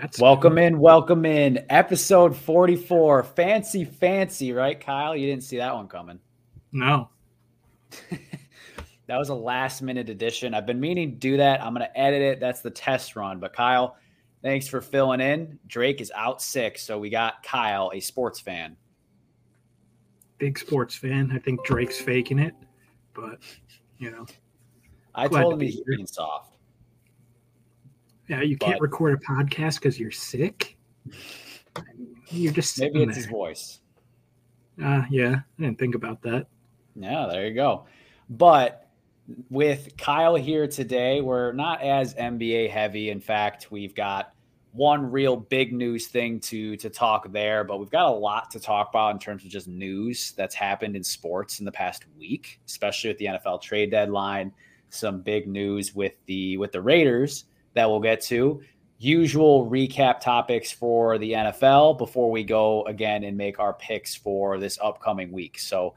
That's welcome good. in, welcome in. Episode 44. Fancy, fancy, right, Kyle? You didn't see that one coming. No. that was a last minute addition. I've been meaning to do that. I'm going to edit it. That's the test run. But Kyle, thanks for filling in. Drake is out sick. So we got Kyle, a sports fan. Big sports fan. I think Drake's faking it, but, you know. I told him he's being soft. Yeah, you can't record a podcast because you're sick. you're just maybe it's there. his voice. Uh, yeah, I didn't think about that. Yeah, there you go. But with Kyle here today, we're not as NBA heavy. In fact, we've got one real big news thing to to talk there, but we've got a lot to talk about in terms of just news that's happened in sports in the past week, especially with the NFL trade deadline. Some big news with the with the Raiders that we'll get to. Usual recap topics for the NFL before we go again and make our picks for this upcoming week. So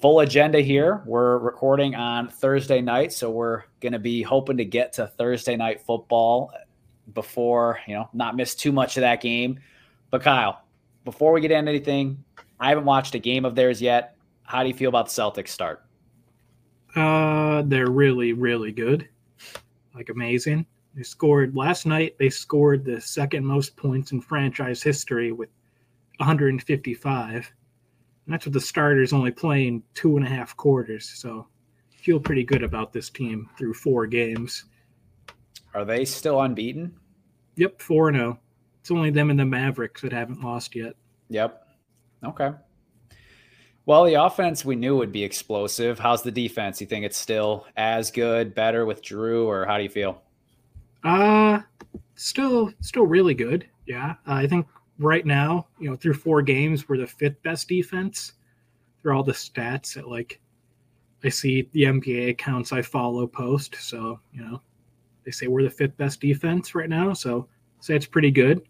full agenda here. We're recording on Thursday night, so we're going to be hoping to get to Thursday night football before, you know, not miss too much of that game. But Kyle, before we get into anything, I haven't watched a game of theirs yet. How do you feel about the Celtics start? Uh, they're really, really good. Like amazing. They scored last night. They scored the second most points in franchise history with 155. And that's with the starters only playing two and a half quarters. So feel pretty good about this team through four games. Are they still unbeaten? Yep, 4 0. It's only them and the Mavericks that haven't lost yet. Yep. Okay. Well, the offense we knew would be explosive. How's the defense? You think it's still as good, better with Drew, or how do you feel? Uh still still really good. Yeah. Uh, I think right now, you know, through four games, we're the fifth best defense through all the stats that like I see the NBA accounts I follow post. So, you know, they say we're the fifth best defense right now. So say it's pretty good.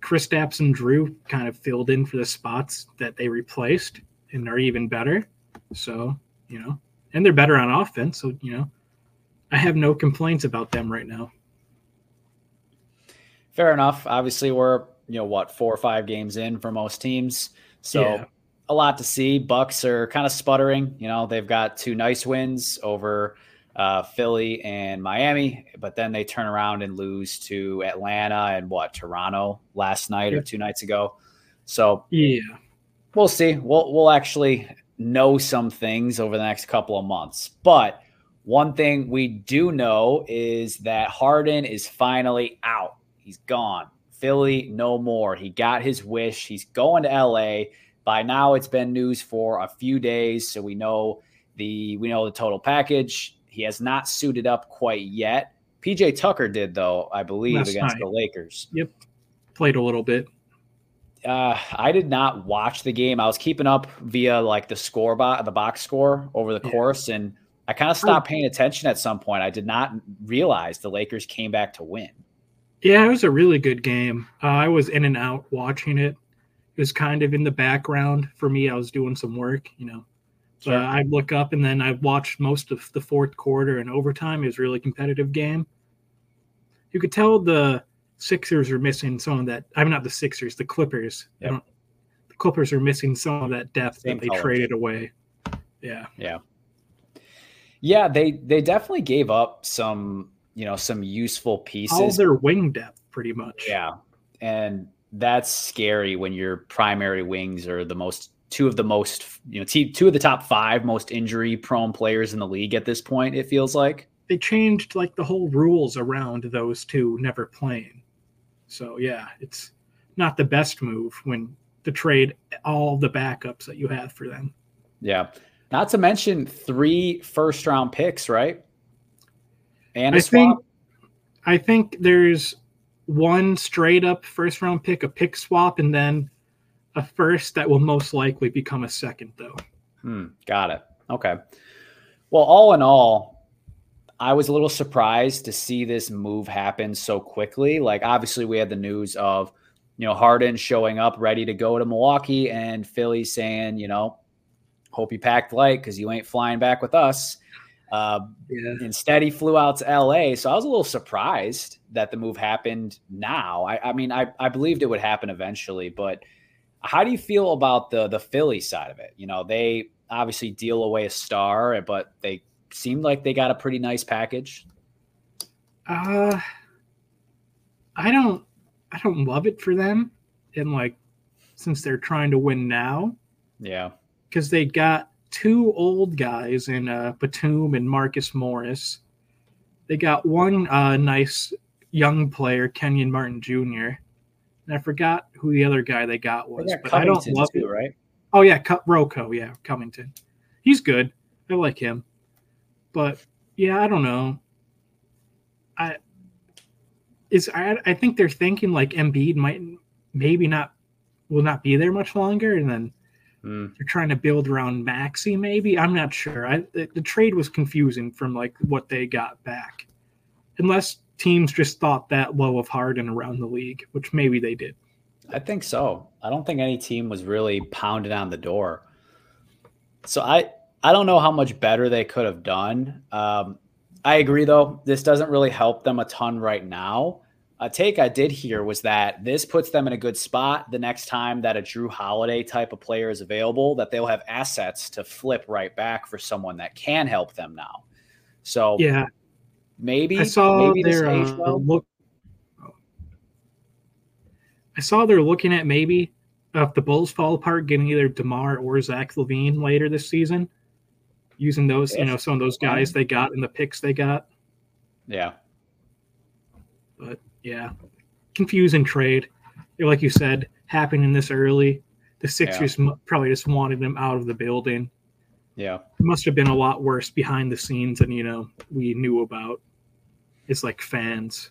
Kristaps and Drew kind of filled in for the spots that they replaced and are even better. So, you know, and they're better on offense. So, you know, I have no complaints about them right now. Fair enough. Obviously, we're you know what four or five games in for most teams, so yeah. a lot to see. Bucks are kind of sputtering. You know, they've got two nice wins over uh, Philly and Miami, but then they turn around and lose to Atlanta and what Toronto last night yeah. or two nights ago. So yeah, we'll see. We'll we'll actually know some things over the next couple of months, but. One thing we do know is that Harden is finally out. He's gone. Philly, no more. He got his wish. He's going to LA. By now, it's been news for a few days, so we know the we know the total package. He has not suited up quite yet. PJ Tucker did though, I believe, Last against night. the Lakers. Yep, played a little bit. Uh, I did not watch the game. I was keeping up via like the score bot, the box score over the yeah. course, and I kind of stopped paying attention at some point. I did not realize the Lakers came back to win. Yeah, it was a really good game. Uh, I was in and out watching it. It was kind of in the background for me. I was doing some work, you know. So sure. I'd look up and then I watched most of the fourth quarter and overtime. It was a really competitive game. You could tell the Sixers are missing some of that. I'm not the Sixers, the Clippers. Yep. the Clippers are missing some of that depth Same that they traded away. Yeah. Yeah. Yeah, they they definitely gave up some you know some useful pieces. All their wing depth, pretty much. Yeah, and that's scary when your primary wings are the most two of the most you know two of the top five most injury prone players in the league at this point. It feels like they changed like the whole rules around those two never playing. So yeah, it's not the best move when to trade all the backups that you have for them. Yeah. Not to mention three first round picks, right? And I think I think there's one straight up first round pick, a pick swap, and then a first that will most likely become a second, though. Hmm, got it. Okay. Well, all in all, I was a little surprised to see this move happen so quickly. Like, obviously, we had the news of, you know, Harden showing up ready to go to Milwaukee and Philly saying, you know, hope you packed light because you ain't flying back with us. Uh, yeah. Instead, he flew out to LA. So I was a little surprised that the move happened now. I, I mean, I, I believed it would happen eventually, but how do you feel about the the Philly side of it? You know, they obviously deal away a star, but they seemed like they got a pretty nice package. Uh, I don't, I don't love it for them, and like since they're trying to win now, yeah, because they got two old guys in uh, Batum and Marcus Morris. They got one uh, nice young player, Kenyon Martin Jr. And I forgot who the other guy they got was, they got but I don't love too, it. Right? Oh yeah, Cut Rocco, yeah, Covington. He's good. I like him, but yeah, I don't know. I is I, I think they're thinking like Embiid might maybe not will not be there much longer, and then Mm. They're trying to build around Maxey, maybe. I'm not sure. I, the, the, trade was confusing from like what they got back, unless teams just thought that low of Harden around the league, which maybe they did. I think so. I don't think any team was really pounded on the door. So I I don't know how much better they could have done. Um, I agree though. This doesn't really help them a ton right now a take I did hear was that this puts them in a good spot the next time that a Drew Holiday type of player is available, that they'll have assets to flip right back for someone that can help them now. So yeah, maybe I saw maybe their uh, well. look. I saw they're looking at maybe uh, if the Bulls fall apart, getting either DeMar or Zach LaVine later this season, using those you know some of those guys they got in the picks they got. Yeah, but yeah, confusing trade. Like you said, happening this early. The Sixers yeah. probably just wanted him out of the building. Yeah, it must have been a lot worse behind the scenes than you know we knew about. It's like fans.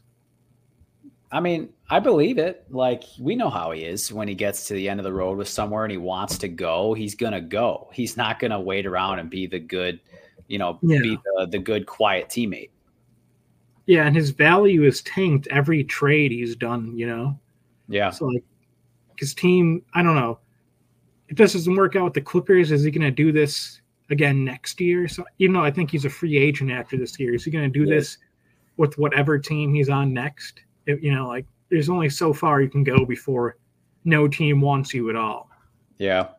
I mean, I believe it. Like we know how he is when he gets to the end of the road with somewhere and he wants to go, he's gonna go. He's not gonna wait around and be the good, you know, yeah. be the, the good quiet teammate. Yeah, and his value is tanked every trade he's done, you know? Yeah. So like his team, I don't know. If this doesn't work out with the Clippers, is he gonna do this again next year? So even though I think he's a free agent after this year, is he gonna do yeah. this with whatever team he's on next? It, you know, like there's only so far you can go before no team wants you at all. Yeah.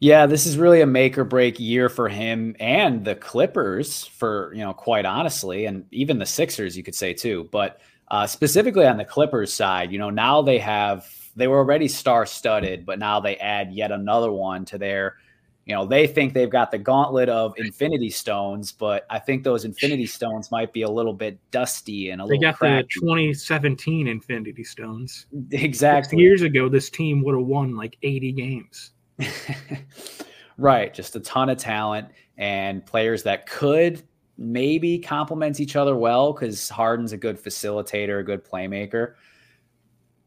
Yeah, this is really a make or break year for him and the Clippers, for you know, quite honestly, and even the Sixers, you could say too. But uh, specifically on the Clippers side, you know, now they have they were already star studded, but now they add yet another one to their. You know, they think they've got the gauntlet of Infinity Stones, but I think those Infinity Stones might be a little bit dusty and a they little. They got cracked. the 2017 Infinity Stones. Exactly. Six years ago, this team would have won like 80 games. right. Just a ton of talent and players that could maybe complement each other well because Harden's a good facilitator, a good playmaker.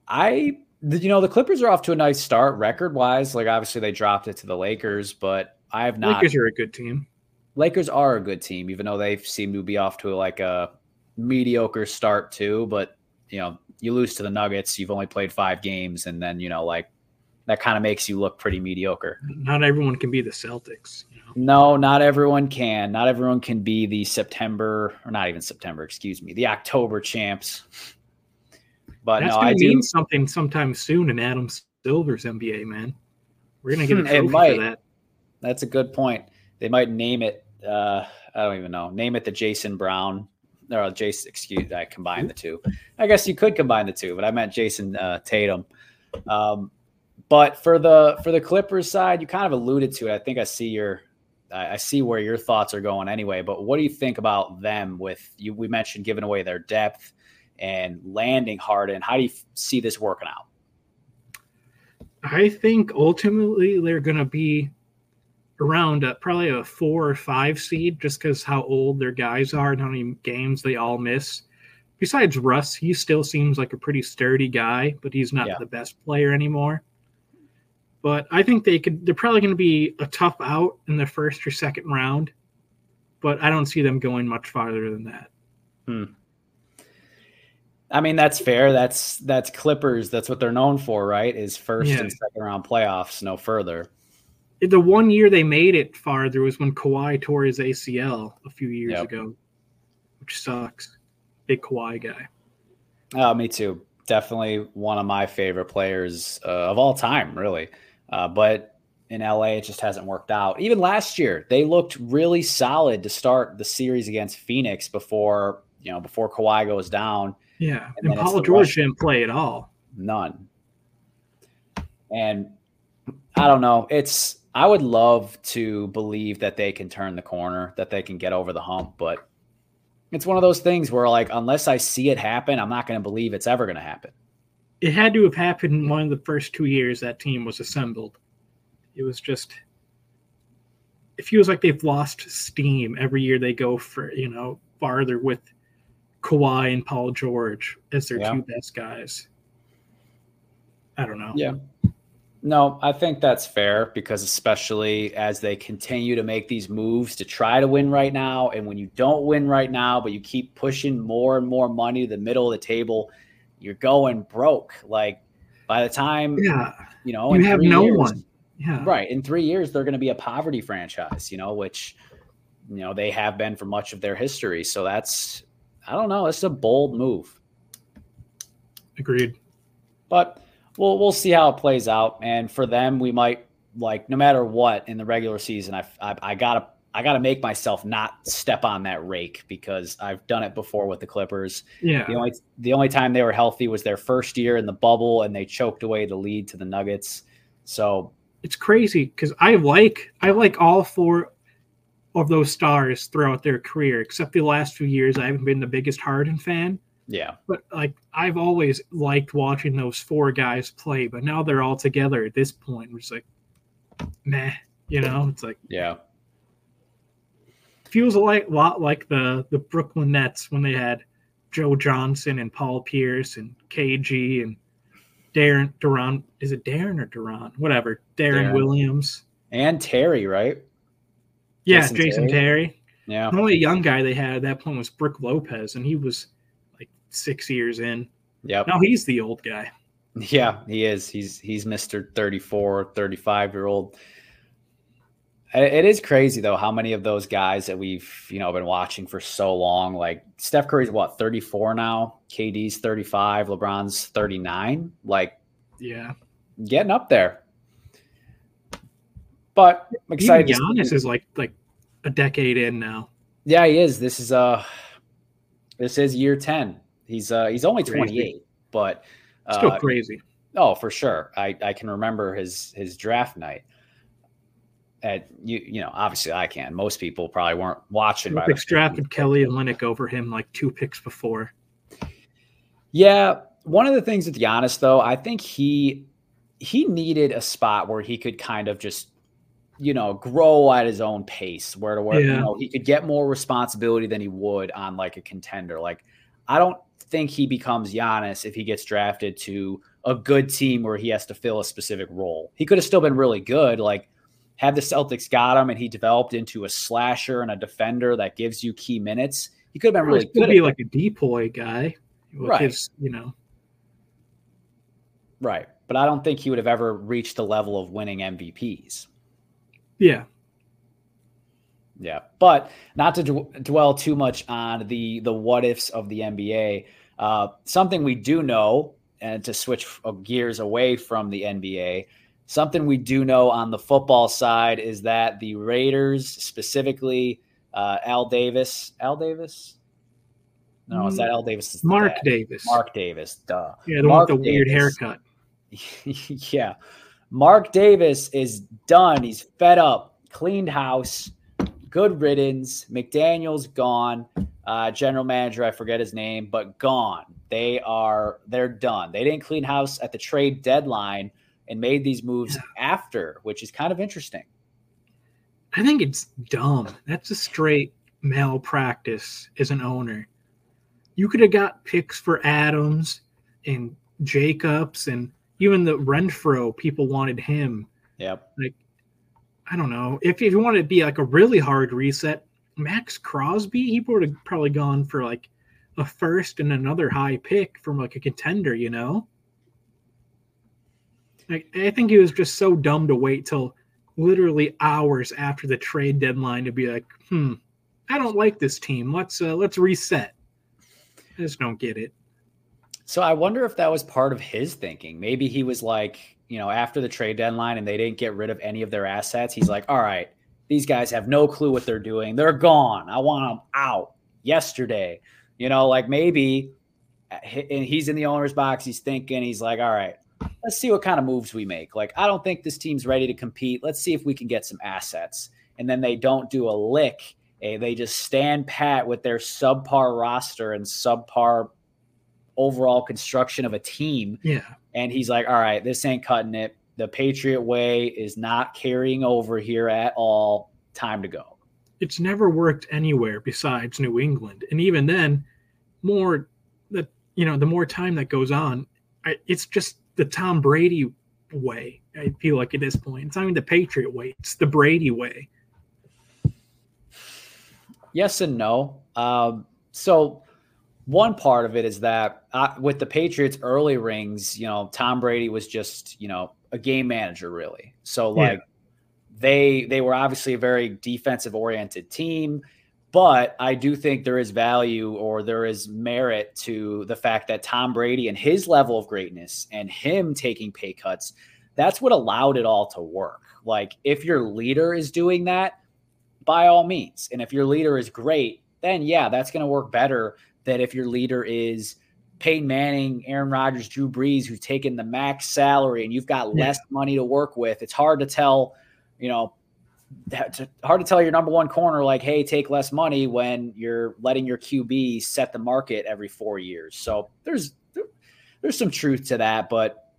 I, you know, the Clippers are off to a nice start record wise. Like, obviously, they dropped it to the Lakers, but I have not. Lakers are a good team. Lakers are a good team, even though they seem to be off to like a mediocre start too. But you know, you lose to the Nuggets, you've only played five games, and then you know, like that kind of makes you look pretty mediocre. Not everyone can be the Celtics. You know? No, not everyone can. Not everyone can be the September or not even September, excuse me, the October champs. But That's no, I mean something sometime soon in Adam Silver's NBA, man. We're gonna get a trophy might. for that. That's a good point. They might name it. Uh, I don't even know. Name it the Jason Brown or Jason. Excuse, I combined the two. I guess you could combine the two, but I meant Jayson uh, Tatum. Um, but for the for the Clippers side, you kind of alluded to it. I think I see your I see where your thoughts are going anyway. But what do you think about them? With you, we mentioned giving away their depth and landing Harden. How do you see this working out? I think ultimately they're going to be around a, probably a four or five seed, just because how old their guys are and how many games they all miss. Besides Russ, he still seems like a pretty sturdy guy, but he's not yeah. the best player anymore. But I think they could. They're probably going to be a tough out in the first or second round, but I don't see them going much farther than that. Hmm. I mean, that's fair. That's that's Clippers. That's what they're known for, right? Is first yeah. and second round playoffs, no further. The one year they made it farther was when Kawhi tore his ACL a few years Yep. ago, which sucks. Big Kawhi guy. Oh, me too. Definitely one of my favorite players uh, of all time, really. Uh, but in LA, it just hasn't worked out. Even last year, they looked really solid to start the series against Phoenix before you know before Kawhi goes down. Yeah, And and, Paul George Rush- didn't play at all. None. And I don't know. It's I would love to believe that they can turn the corner, that they can get over the hump, but it's one of those things where like unless I see it happen, I'm not going to believe it's ever going to happen. It had to have happened in one of the first two years that team was assembled. It was just. It feels like they've lost steam every year they go for you know farther with Kawhi and Paul George as their Yeah. two best guys. I don't know. Yeah. No, I think that's fair because especially as they continue to make these moves to try to win right now, and when you don't win right now, but you keep pushing more and more money to the middle of the table, you're going broke. Like by the time Yeah, you know, you have no years- one. Yeah, Right. In three years, they're going to be a poverty franchise, you know, which, you know, they have been for much of their history. So that's, I don't know, it's a bold move. agreed. But we'll we'll see how it plays out. And for them, we might like no matter what in the regular season. I I, I gotta I gotta make myself not step on that rake because I've done it before with the Clippers. Yeah, The only the only time they were healthy was their first year in the bubble, and they choked away the lead to the Nuggets. So it's crazy because I like I like all four of those stars throughout their career, except the last few years I haven't been the biggest Harden fan. yeah, But like I've always liked watching those four guys play, but now they're all together at this point. It's like, meh, you know. It's like yeah, feels a lot like the the Brooklyn Nets when they had Joe Johnson and Paul Pierce and KG and Darren Duran. Is it Darren or Duran? Whatever. Darren, Darren. Williams. and Terry, right? Yeah, Jason Jason, Terry. Yeah, The only young guy they had at that point was Brook Lopez, and he was like six years in. Yeah. Now he's the old guy. Yeah, he is. He's he's Mr. 34, 35 year old. It is crazy though how many of those guys that we've you know been watching for so long, like Steph Curry's what 34 now, KD's 35, LeBron's 39, like Yeah. getting up there. But I'm excited. Even Giannis is like like a decade in now. yeah, he is. This is uh this is year 10. He's uh he's only Crazy. 28, but Still uh, crazy. Oh, for sure. I, I can remember his his draft night. At you you know obviously I can. Most people probably weren't watching. by drafted Kelly and Olynyk over him like two picks before. Yeah, one of the things with Giannis though, I think he he needed a spot where he could kind of just you know grow at his own pace, where to where you know he could get more responsibility than he would on like a contender. Like I don't think he becomes Giannis if he gets drafted to a good team where he has to fill a specific role. He could have still been really good, like had the Celtics got him and he developed into a slasher and a defender that gives you key minutes. He could have been really good. be like a DPOY guy. Right. his, you know. Right. But I don't think he would have ever reached the level of winning MVPs. Yeah. Yeah. But not to d- dwell too much on the the what ifs of the NBA. Uh, something we do know, and to switch uh, gears away from the NBA, something we do know on the football side is that the Raiders, specifically uh, Al Davis, Al Davis, no, is that Al Davis? Mark Davis. Mark Davis. Duh. yeah, the Mark one with the weird haircut. yeah. Mark Davis is done. He's fed up. Cleaned house. Good riddance. McDaniel's gone. Uh, general manager, I forget his name, but gone. They are they're done. They didn't clean house at the trade deadline and made these moves after, which is kind of interesting. I think it's dumb. That's a straight malpractice as an owner. You could have got picks for Adams and Jacobs and even the Renfrow. People wanted him. Yep. Like I don't know if if you want to be like a really hard reset. Maxx Crosby, he would have probably gone for like a first and another high pick from like a contender. You know, like I think he was just so dumb to wait till literally hours after the trade deadline to be like, hmm, I don't like this team. Let's uh, let's reset. I just don't get it. So I wonder if that was part of his thinking. Maybe he was like, you know, after the trade deadline and they didn't get rid of any of their assets, he's like, all right, these guys have no clue what they're doing. They're gone. I want them out yesterday. You know, like maybe and he's in the owner's box. He's thinking, he's like, all right, let's see what kind of moves we make. Like, I don't think this team's ready to compete. Let's see if we can get some assets. And then they don't do a lick. Eh, they just stand pat with their subpar roster and subpar overall construction of a team. Yeah. And he's like, all right, this ain't cutting it. The Patriot way is not carrying over here at all. Time to go. It's never worked anywhere besides New England. And even then, more that you know, the more time that goes on, I, it's just the Tom Brady way. I feel like at this point, it's not even the Patriot way; it's the Brady way. Yes and no. Um, so one part of it is that uh, with the Patriots early rings, you know, Tom Brady was just you know a game manager really. So like yeah. they they were obviously a very defensive oriented team. But I do think there is value or there is merit to the fact that Tom Brady and his level of greatness and him taking pay cuts, that's what allowed it all to work. Like if your leader is doing that, by all means. And if your leader is great, then yeah, that's going to work better than if your leader is Peyton Manning, Aaron Rodgers, Drew Brees, who's taken the max salary and you've got less money to work with. It's hard to tell, you know, it's hard to tell your number one corner like, hey, take less money when you're letting your QB set the market every four years. So there's there's some truth to that, but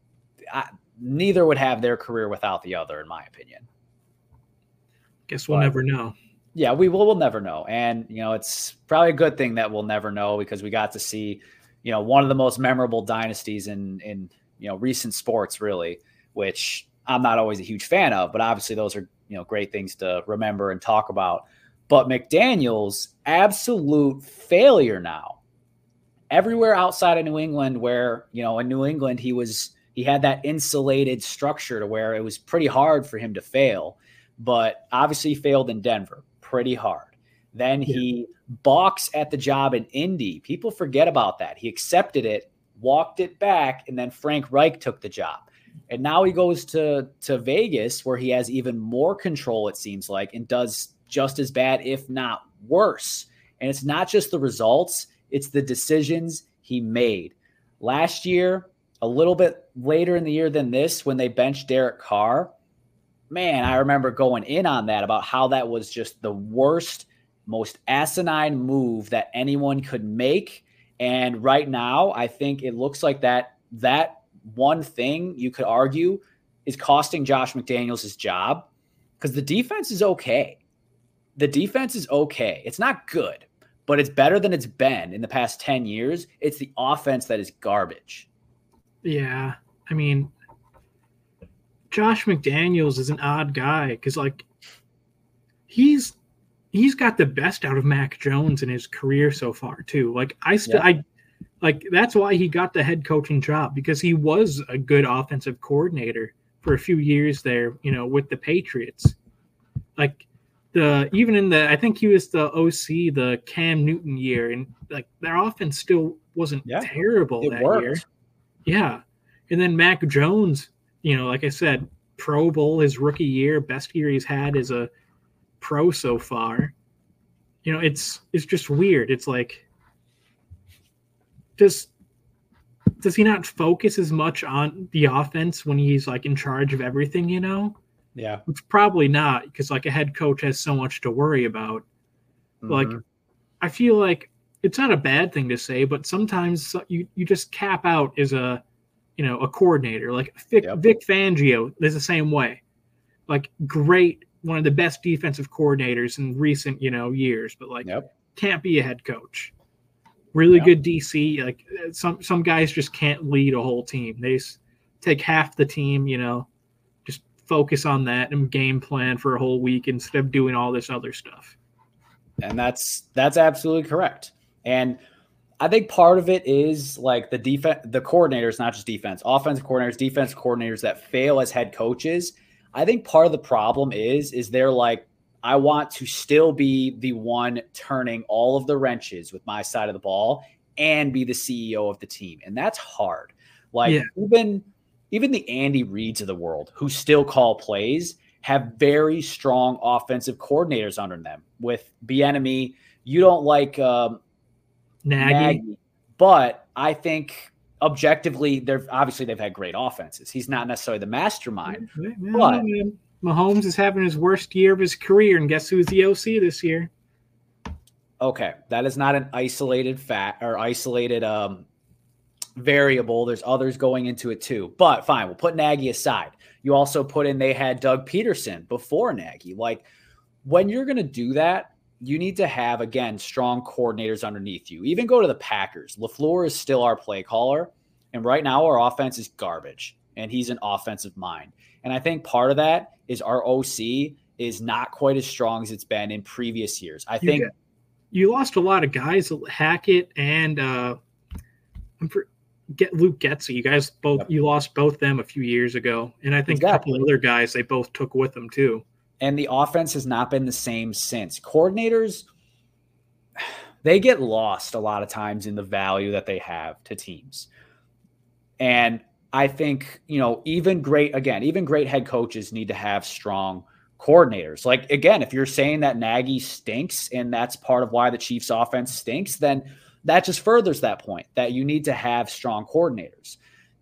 I, neither would have their career without the other, in my opinion. Guess we'll but, never know. Yeah, we will. We'll never know, and you know, it's probably a good thing that we'll never know because we got to see, you know, one of the most memorable dynasties in in you know recent sports, really, which I'm not always a huge fan of, but obviously those are you know great things to remember and talk about. But McDaniel's absolute failure now. Everywhere outside of New England, where you know in New England he was he had that insulated structure to where it was pretty hard for him to fail. But obviously he failed in Denver pretty hard. Then yeah. he balks at the job in Indy. People forget about that. He accepted it, walked it back, and then Frank Reich took the job. And now he goes to to Vegas where he has even more control it seems like and does just as bad if not worse. And it's not just the results, it's the decisions he made. Last year, a little bit later in the year than this when they benched Derek Carr, man, I remember going in on that about how that was just the worst, most asinine move that anyone could make. And right now, I think it looks like that that one thing you could argue is costing Josh McDaniels his job because the defense is okay. The defense is okay. It's not good, but it's better than it's been in the past 10 years. It's the offense that is garbage. Yeah. I mean, Josh McDaniels is an odd guy because, like, he's he's got the best out of Mac Jones in his career so far too. Like I still yeah. I like that's why he got the head coaching job because he was a good offensive coordinator for a few years there, you know, with the Patriots. Like the even in the I think he was the OC the Cam Newton year and like their offense still wasn't yeah, terrible that worked. year. Yeah. And then Mac Jones, you know, like I said, Pro Bowl his rookie year, best year he's had as a pro so far. You know, it's it's just weird. It's like does does he not focus as much on the offense when he's like in charge of everything, you know? Yeah. It's probably not because like a head coach has so much to worry about. Mm-hmm. Like I feel like it's not a bad thing to say, but sometimes you you just cap out as a you know a coordinator. Like Vic, yep. Vic Fangio is the same way. Like great, one of the best defensive coordinators in recent you know years, but like yep. can't be a head coach really yeah. good DC. Like some some guys just can't lead a whole team. They take half the team, you know, just focus on that and game plan for a whole week instead of doing all this other stuff. And that's that's absolutely correct. And I think part of it is like the defense, the coordinators, not just defense, offensive coordinators, defense coordinators that fail as head coaches. I think part of the problem is is they're like I want to still be the one turning all of the wrenches with my side of the ball and be the CEO of the team. And that's hard. Like yeah. even even the Andy Reids of the world who still call plays have very strong offensive coordinators under them. With Bieniemy, you don't like um, Nagy. Nagy, but I think objectively, they're obviously they've had great offenses. He's not necessarily the mastermind, but Mahomes is having his worst year of his career, and guess who's the OC this year? Okay, that is not an isolated fact or isolated um, variable. There's others going into it too, but fine. We'll put Nagy aside. You also put in they had Doug Pederson before Nagy. Like when you're going to do that, you need to have again strong coordinators underneath you. Even go to the Packers. LaFleur is still our play caller, and right now our offense is garbage, and he's an offensive mind. And I think part of that is our OC is not quite as strong as it's been in previous years. I think you lost a lot of guys, Hackett and uh, I'm for, get Luke Getsy. You guys both yep. you lost both them a few years ago, and I think exactly. a couple other guys they both took with them too and the offense has not been the same since. Coordinators, they get lost a lot of times in the value that they have to teams. And I think, you know, even great, again, even great head coaches need to have strong coordinators. Like, again, if you're saying that Nagy stinks and that's part of why the Chiefs offense stinks, then that just furthers that point that you need to have strong coordinators.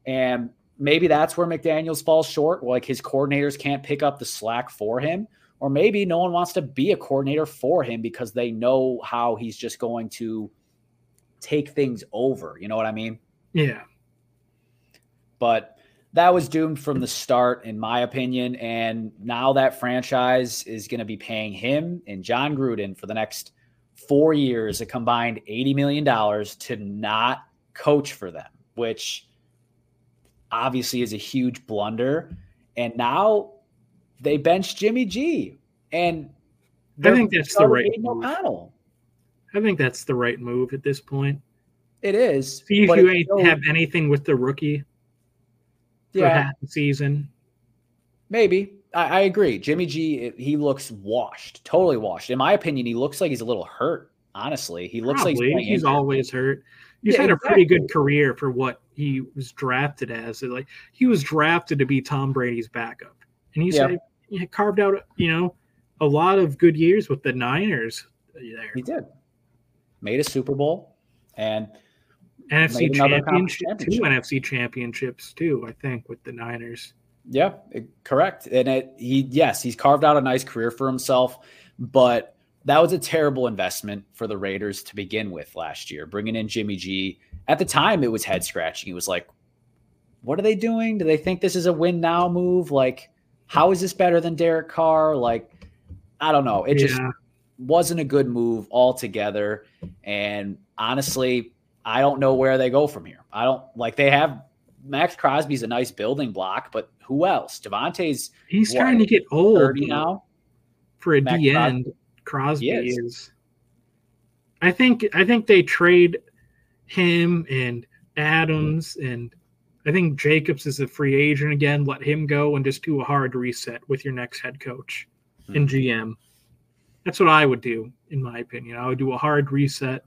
And maybe that's where McDaniels falls short. Like his coordinators can't pick up the slack for him. Or maybe no one wants to be a coordinator for him because they know how he's just going to take things over. You know what I mean? Yeah. But that was doomed from the start, in my opinion. And now that franchise is going to be paying him and Jon Gruden for the next four years, a combined $80 million to not coach for them, which obviously is a huge blunder. And now they bench Jimmy G. And I think that's the right move. I think that's the right move at this point. It is. See if you ain't have anything with the rookie yeah, half the season. Maybe. I, I, agree. Jimmy G, he looks washed, totally washed. In my opinion, he looks like he's a little hurt. Honestly, he looks Probably. like he's, he's always hurt. He's yeah, had exactly. a pretty good career for what he was drafted as. Like he was drafted to be Tom Brady's backup, and he's he carved out you know a lot of good years with the Niners. There, he did. Made a Super Bowl and NFC championship, two NFC championships too. I think with the Niners. Yeah, correct. And it, he yes, he's carved out a nice career for himself, but that was a terrible investment for the Raiders to begin with last year, bringing in Jimmy G. At the time, it was head scratching. It was like, what are they doing? Do they think this is a win now move? Like, how is this better than Derek Carr? Like, I don't know. It yeah. just wasn't a good move altogether. And honestly, I don't know where they go from here. I don't like they have Maxx Crosby's a nice building block, but who else? Davante's he's what, to get old now for a Max D end. Crosby is. is. I think I think they trade him and Adams and I think Jacobs is a free agent again. Let him go and just do a hard reset with your next head coach mm-hmm. and GM. That's what I would do, in my opinion. I would do a hard reset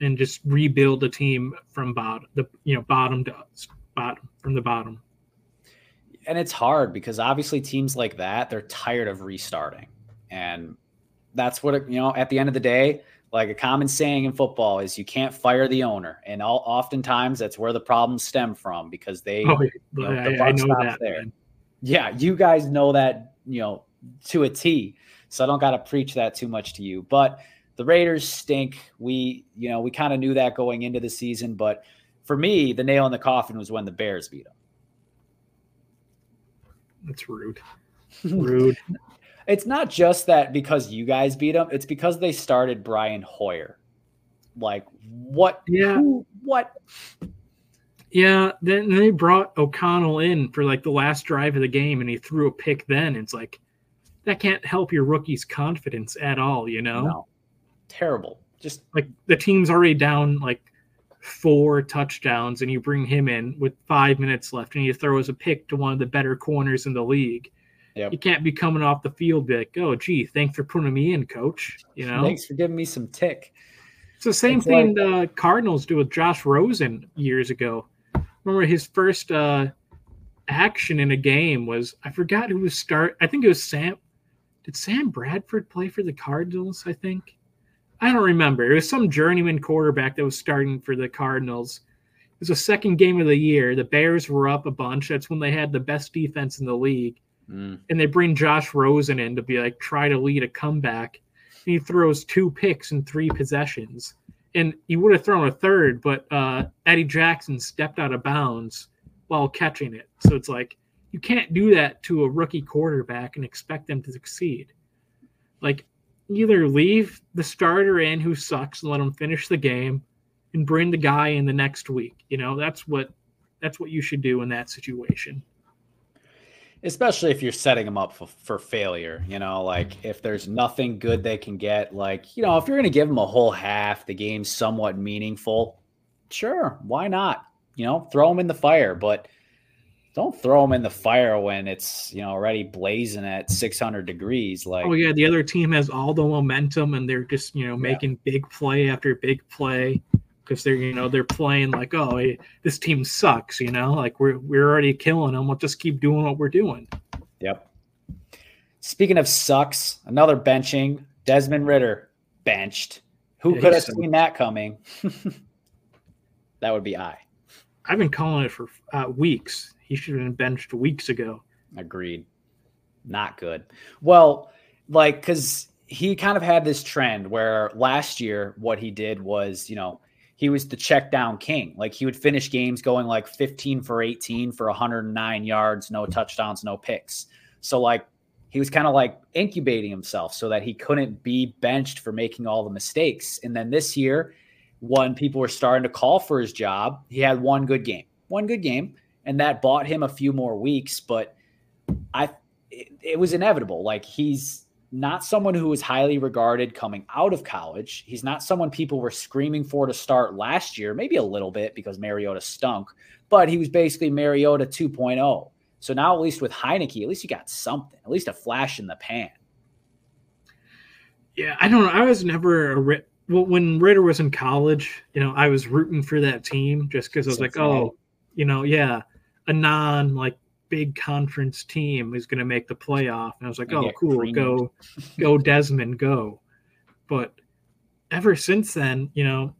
and just rebuild the team from bottom, the you know bottom to bottom from the bottom. And it's hard because obviously teams like that they're tired of restarting, and that's what it, you know. At the end of the day, like a common saying in football is you can't fire the owner, and all, oftentimes that's where the problems stem from because they. Oh, you know, I, the I know that. There. Yeah, you guys know that you know to a T, so I don't got to preach that too much to you, but the Raiders stink. We, you know, we kind of knew that going into the season, but for me, the nail in the coffin was when the Bears beat them. That's rude. Rude. it's not just that because you guys beat them; it's because they started Brian Hoyer. Like what? Yeah. Who, what? Yeah. Then they brought O'Connell in for like the last drive of the game, and he threw a pick. Then it's like that can't help your rookie's confidence at all. You know. No terrible. Just like the team's already down like four touchdowns, and you bring him in with five minutes left, and he throws a pick to one of the better corners in the league. Yep. You can't be coming off the field like, "Oh, gee, thanks for putting me in, coach." You know, Thanks for giving me some tick. it's the same It's thing the Cardinals do with Josh Rosen years ago. Remember his first uh, action in a game was I forgot who was start. I think it was Sam. Did Sam Bradford play for the Cardinals? I think. I don't remember. It was some journeyman quarterback that was starting for the Cardinals. It was the second game of the year. The Bears were up a bunch. That's when they had the best defense in the league. Mm. And they bring Josh Rosen in to be like try to lead a comeback. And he throws two picks in three possessions. And he would have thrown a third, but uh, Eddie Jackson stepped out of bounds while catching it. So it's like you can't do that to a rookie quarterback and expect them to succeed. Like either leave the starter in who sucks and let him finish the game and bring the guy in the next week. You know, that's what that's what you should do in that situation. especially if you're setting them up for, for failure you know like if there's nothing good they can get like you know if you're going to give them a whole half the game's somewhat meaningful sure why not you know throw them in the fire but don't throw them in the fire when it's you know already blazing at 600 degrees like Oh yeah, the other team has all the momentum and they're just, you know, making big play after big play because they're, you know, they're playing like, oh, this team sucks, you know, like we're we're already killing them. We'll just keep doing what we're doing. Yep. Speaking of sucks, another benching. Desmond Ridder benched. Who Yeah, could have seen that coming? that would be I. I've been calling it for uh, weeks. He should have been benched weeks ago. Agreed. Not good. Well, like, because he kind of had this trend where last year, what he did was, you know, he was the check down king. Like, he would finish games going like 15 for 18 for 109 yards, no touchdowns, no picks. So, like, he was kind of like incubating himself so that he couldn't be benched for making all the mistakes. And then this year, when people were starting to call for his job, he had one good game, one good game, and that bought him a few more weeks. But I, it, it was inevitable. Like he's not someone who was highly regarded coming out of college. He's not someone people were screaming for to start last year, maybe a little bit because Mariota stunk, but he was basically Mariota 2.0. So now, at least with Heinicke, at least you got something, at least a flash in the pan. Yeah, I don't know. I was never a Rit- well when Ridder was in college. You know, I was rooting for that team just because I was like, Cincinnati. oh, you know, yeah, a non like big conference team is going to make the playoff, and I was like, oh, cool, creamed. go, go Desmond, go. But ever since then, you know,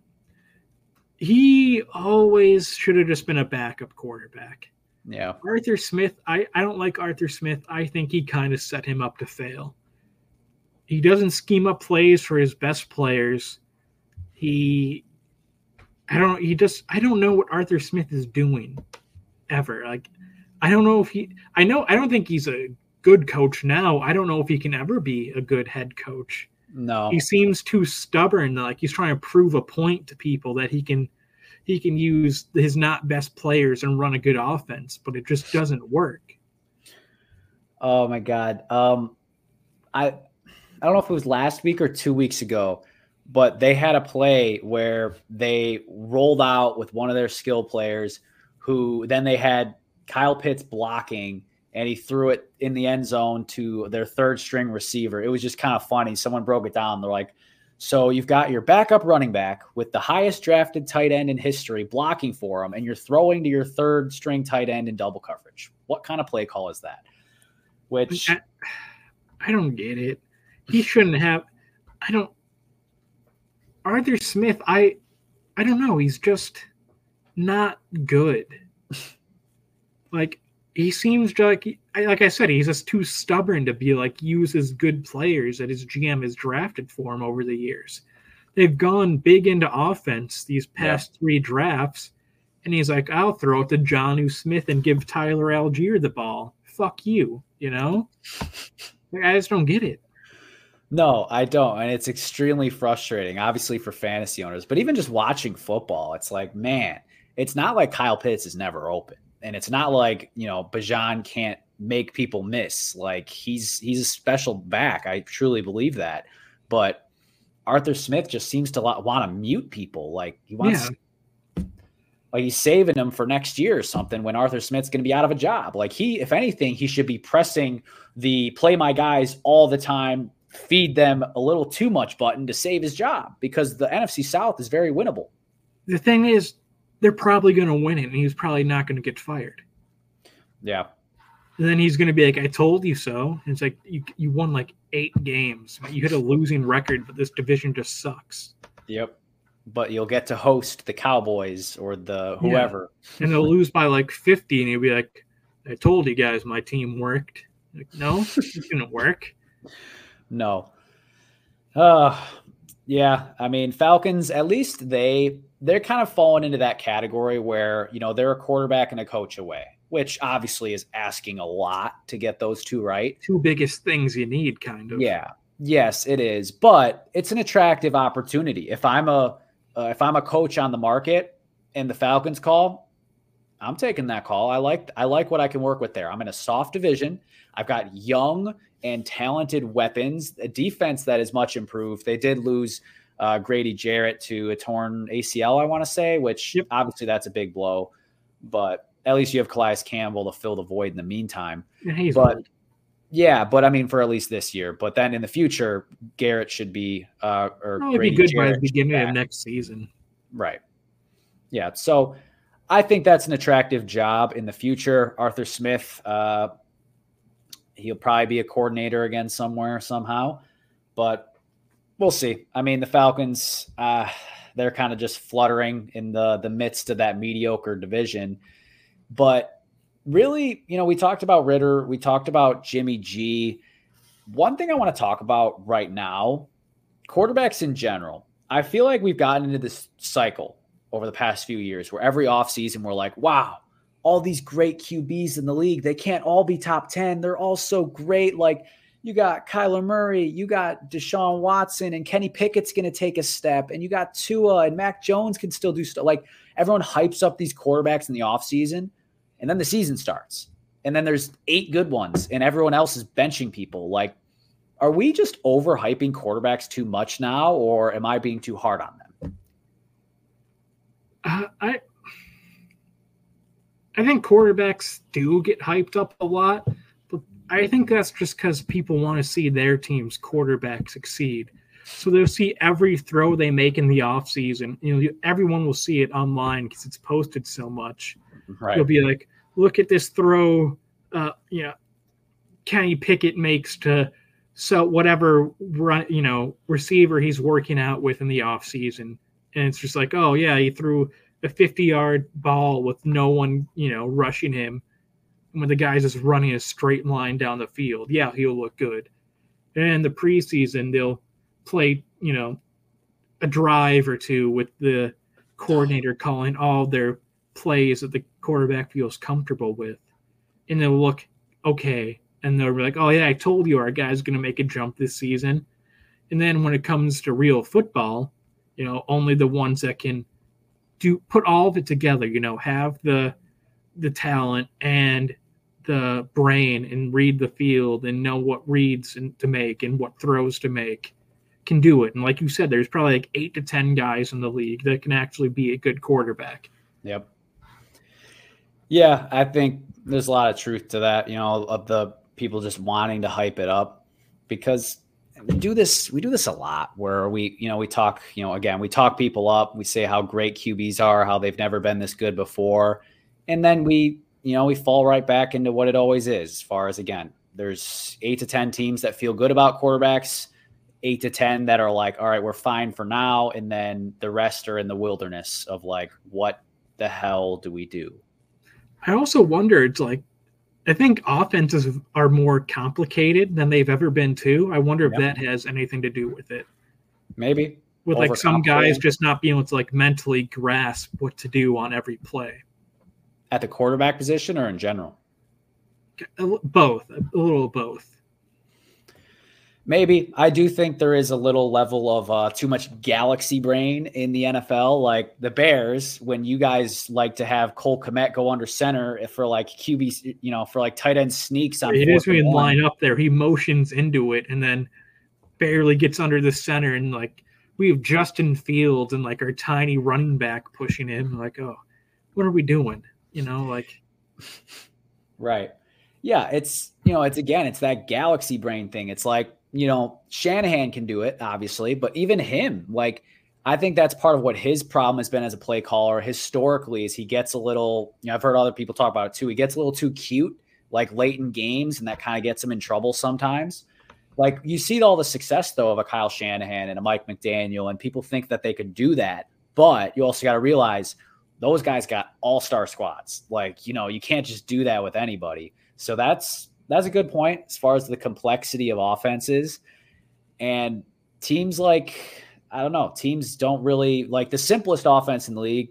he always should have just been a backup quarterback. Yeah. Arthur Smith, I, I don't like Arthur Smith. I think he kind of set him up to fail. He doesn't scheme up plays for his best players. He I don't he just I don't know what Arthur Smith is doing ever. Like I don't know if he I know I don't think he's a good coach now. I don't know if he can ever be a good head coach. No. He seems too stubborn, like he's trying to prove a point to people that he can he can use his not best players and run a good offense, but it just doesn't work. Oh my god. Um I I don't know if it was last week or 2 weeks ago, but they had a play where they rolled out with one of their skill players who then they had Kyle Pitts blocking and he threw it in the end zone to their third string receiver. It was just kind of funny. Someone broke it down. They're like, "So you've got your backup running back with the highest drafted tight end in history blocking for him and you're throwing to your third string tight end in double coverage. What kind of play call is that?" Which I, I don't get it. He shouldn't have. I don't. Arthur Smith, I, I don't know. He's just not good. Like he seems like, I- like I said, he's just too stubborn to be like use his good players that his GM has drafted for him over the years. They've gone big into offense these past three drafts, and he's like, I'll throw it to Jonnu Smith and give Tyler Allgeier the ball. Fuck you, you know. Like, I just don't get it. No, I don't. And it's extremely frustrating, obviously, for fantasy owners. But even just watching football, it's like, man, it's not like Kyle Pitts is never open. And it's not like, you know, Bijan can't make people miss. Like he's he's a special back. I truly believe that. But Arthur Smith just seems to want to mute people. Like he wants like he's saving them for next year or something when Arthur Smith's going to be out of a job. Like he, if anything, he should be pressing the play my guys all the time, feed them a little too much button to save his job because the NFC South is very winnable. The thing is, they're probably going to win it, and he's probably not going to get fired. Yeah. And then he's going to be like, "I told you so." And it's like you you won like eight games. You had a losing record, but this division just sucks. Yep but you'll get to host the Cowboys or the whoever. Yeah. And they'll lose by like 50, and you'll be like, I told you guys my team worked. Like, no, it didn't work. No. Uh yeah. I mean, Falcons, at least they they're kind of falling into that category where, you know, they're a quarterback and a coach away, which obviously is asking a lot to get those two right. Two biggest things you need, kind of. Yeah. Yes, it is. But it's an attractive opportunity. If I'm a uh, if I'm a coach on the market and the Falcons call, I'm taking that call. I like I like what I can work with there. I'm in a soft division. I've got young and talented weapons, a defense that is much improved. They did lose uh, Grady Jarrett to a torn ACL, I want to say, which yep. obviously that's a big blow. But at least you have Calais Campbell to fill the void in the meantime. Yeah, but old. Yeah, but I mean, for at least this year. But then in the future, Garrett should be, uh, or oh, be good Jarrett by the beginning of next season. Right. Yeah. So I think that's an attractive job in the future. Arthur Smith, uh, he'll probably be a coordinator again somewhere somehow, but we'll see. I mean, the Falcons, uh, they're kind of just fluttering in the the midst of that mediocre division, but really, you know, we talked about Ridder, we talked about Jimmy G. One thing I want to talk about right now, quarterbacks in general. I feel like we've gotten into this cycle over the past few years where every offseason we're like, wow, all these great QBs in the league, they can't all be top 10. They're all so great. Like you got Kyler Murray, you got Deshaun Watson, and Kenny Pickett's going to take a step, and you got Tua and Mac Jones can still do stuff. Like everyone hypes up these quarterbacks in the offseason and then the season starts and then there's eight good ones and everyone else is benching people like are we just overhyping quarterbacks too much now or am i being too hard on them uh, i i think quarterbacks do get hyped up a lot i think that's just because people want to see their team's quarterback succeed so they'll see every throw they make in the offseason you know everyone will see it online because it's posted so much Right. You'll be like, look at this throw, uh, you know, Kenny Pickett makes to so whatever run, you know, receiver he's working out with in the offseason. And it's just like, oh yeah, he threw a 50 yard ball with no one, you know, rushing him. When the guy's just running a straight line down the field, yeah, he'll look good. And in the preseason, they'll play, you know, a drive or two with the coordinator calling all their plays that the quarterback feels comfortable with, and they'll look okay, and they'll be like, "Oh yeah, I told you our guy's going to make a jump this season." And then when it comes to real football, you know, only the ones that can do put all of it together, you know, have the the talent and the brain and read the field and know what reads and to make and what throws to make can do it. And like you said, there's probably like eight to ten guys in the league that can actually be a good quarterback. Yep. Yeah, I think there's a lot of truth to that. You know, of the people just wanting to hype it up because we do this. We do this a lot where we, you know, we talk. You know, again, we talk people up. We say how great QBs are, how they've never been this good before, and then we, you know, we fall right back into what it always is. As far as again, there's eight to ten teams that feel good about quarterbacks eight to 10 that are like, all right, we're fine for now. And then the rest are in the wilderness of like, what the hell do we do? I also wondered, like, I think offenses are more complicated than they've ever been too. I wonder if yep. that has anything to do with it. Maybe with like some guys just not being able to like mentally grasp what to do on every play. At the quarterback position or in general? Both, a little of both. Maybe I do think there is a little level of uh, too much galaxy brain in the NFL. Like the Bears, when you guys like to have Cole Kmet go under center for like QB, you know, for like tight end sneaks on. It is when line up there. He motions into it and then barely gets under the center, and like we have Justin Fields and like our tiny running back pushing him. Like, oh, what are we doing? You know, like right. Yeah, it's you know, it's again, it's that galaxy brain thing. It's like, you know, Shanahan can do it, obviously, but even him, like I think that's part of what his problem has been as a play caller historically is he gets a little, you know, I've heard other people talk about it too. He gets a little too cute, like late in games, and that kind of gets him in trouble sometimes. Like you see all the success though of a Kyle Shanahan and a Mike McDaniel, and people think that they could do that. But you also got to realize those guys got all-star squads. Like, you know, you can't just do that with anybody. So that's that's a good point as far as the complexity of offenses. And teams like I don't know, teams don't really like the simplest offense in the league,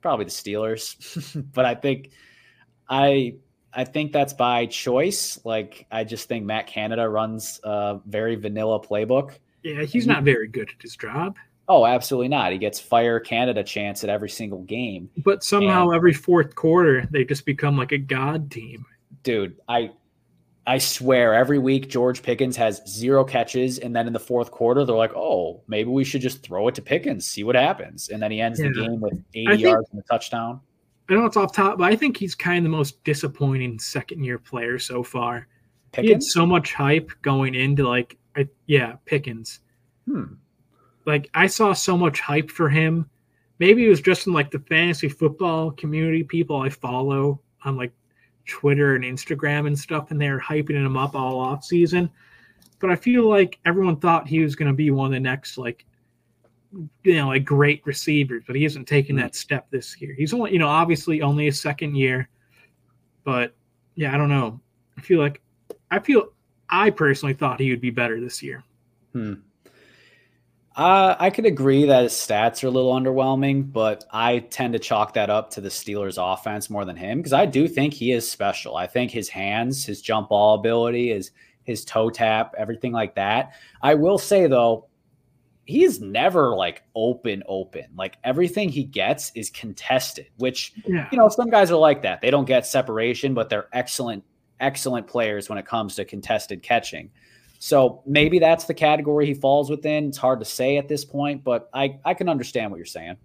probably the Steelers. but I think I I think that's by choice. Like I just think Matt Canada runs a very vanilla playbook. Yeah, he's not very good at his job. Oh, absolutely not. He gets fire Canada chance at every single game. But somehow and, every fourth quarter they just become like a god team. Dude, I I swear every week George Pickens has zero catches and then in the fourth quarter they're like, "Oh, maybe we should just throw it to Pickens, see what happens." And then he ends yeah. the game with 80 think, yards and a touchdown. I know it's off top, but I think he's kind of the most disappointing second year player so far. Pickens? He had so much hype going into like, I, yeah, Pickens. Hmm. Like I saw so much hype for him. Maybe it was just in like the fantasy football community people I follow on like Twitter and Instagram and stuff, and they're hyping him up all off season. But I feel like everyone thought he was going to be one of the next like you know, like great receivers, but he hasn't taken that step this year. He's only, you know, obviously only a second year, but yeah, I don't know. I feel like I feel I personally thought he would be better this year. Hmm. Uh, I could agree that his stats are a little underwhelming, but I tend to chalk that up to the Steelers' offense more than him because I do think he is special. I think his hands, his jump ball ability, his his toe tap, everything like that. I will say though, he's never like open open like everything he gets is contested which yeah. you know some guys are like that they don't get separation but they're excellent excellent players when it comes to contested catching so maybe that's the category he falls within it's hard to say at this point but i i can understand what you're saying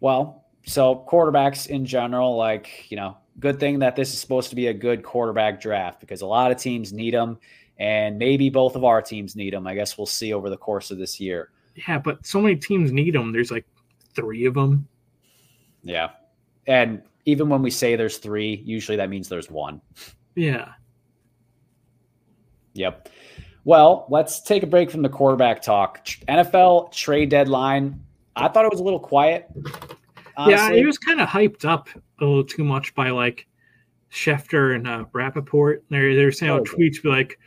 well so quarterbacks in general like you know good thing that this is supposed to be a good quarterback draft because a lot of teams need them and maybe both of our teams need them. I guess we'll see over the course of this year. Yeah, but so many teams need them. There's like three of them. Yeah. And even when we say there's three, usually that means there's one. Yeah. Yep. Well, let's take a break from the quarterback talk. NFL trade deadline. I thought it was a little quiet. Honestly. Yeah, it was kind of hyped up a little too much by like Schefter and uh, Rapoport. They're they're saying oh, tweets be like,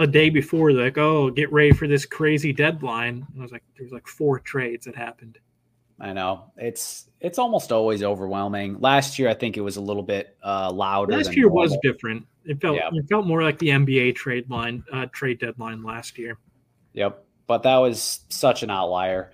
a day before, like, oh, get ready for this crazy deadline. And I was like, there's like four trades that happened. I know it's it's almost always overwhelming. Last year, I think it was a little bit uh, louder. Last year normal. was different. It felt yeah. it felt more like the NBA trade line uh, trade deadline last year. Yep, but that was such an outlier.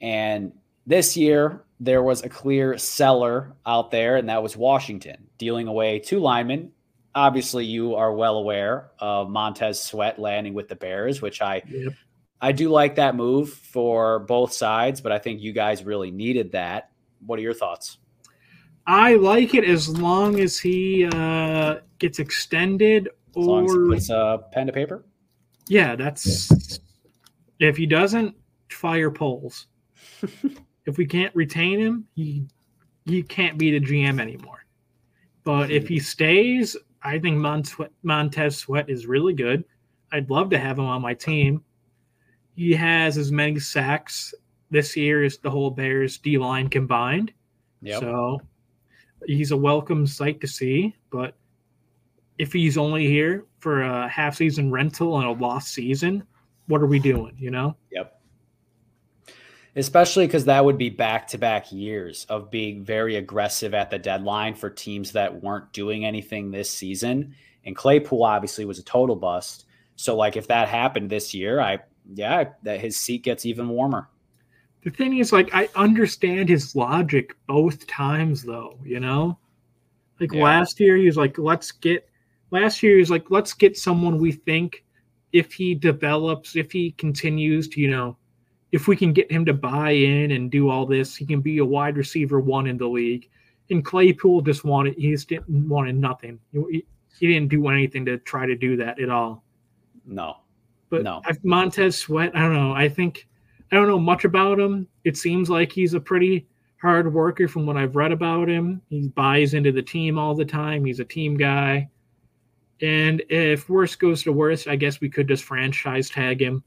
And this year, there was a clear seller out there, and that was Washington dealing away two linemen obviously you are well aware of Montez Sweat landing with the Bears, which I yep. I do like that move for both sides, but I think you guys really needed that. What are your thoughts? I like it as long as he uh, gets extended as or long as he puts a pen to paper. Yeah, that's yeah. if he doesn't fire Poles. if we can't retain him, he he can't be the GM anymore. But if he stays, I think Montez Sweat is really good. I'd love to have him on my team. He has as many sacks this year as the whole Bears D line combined. Yep. So he's a welcome sight to see. But if he's only here for a half season rental and a lost season, what are we doing? You know? Yep especially because that would be back to back years of being very aggressive at the deadline for teams that weren't doing anything this season. And Claypool obviously was a total bust. So, like, if that happened this year, I, yeah, that his seat gets even warmer. The thing is, like, I understand his logic both times, though, you know? Like, yeah. last year, he was like, let's get, last year, he was like, let's get someone we think if he develops, if he continues to, you know, if we can get him to buy in and do all this, he can be a wide receiver one in the league. And Claypool just wanted he just didn't wanted nothing. He, he didn't do anything to try to do that at all. No, But No. Montez Sweat, I don't know. I think I don't know much about him. It seems like he's a pretty hard worker from what I've read about him. He buys into the team all the time. He's a team guy. And if worst goes to worst, I guess we could just franchise tag him.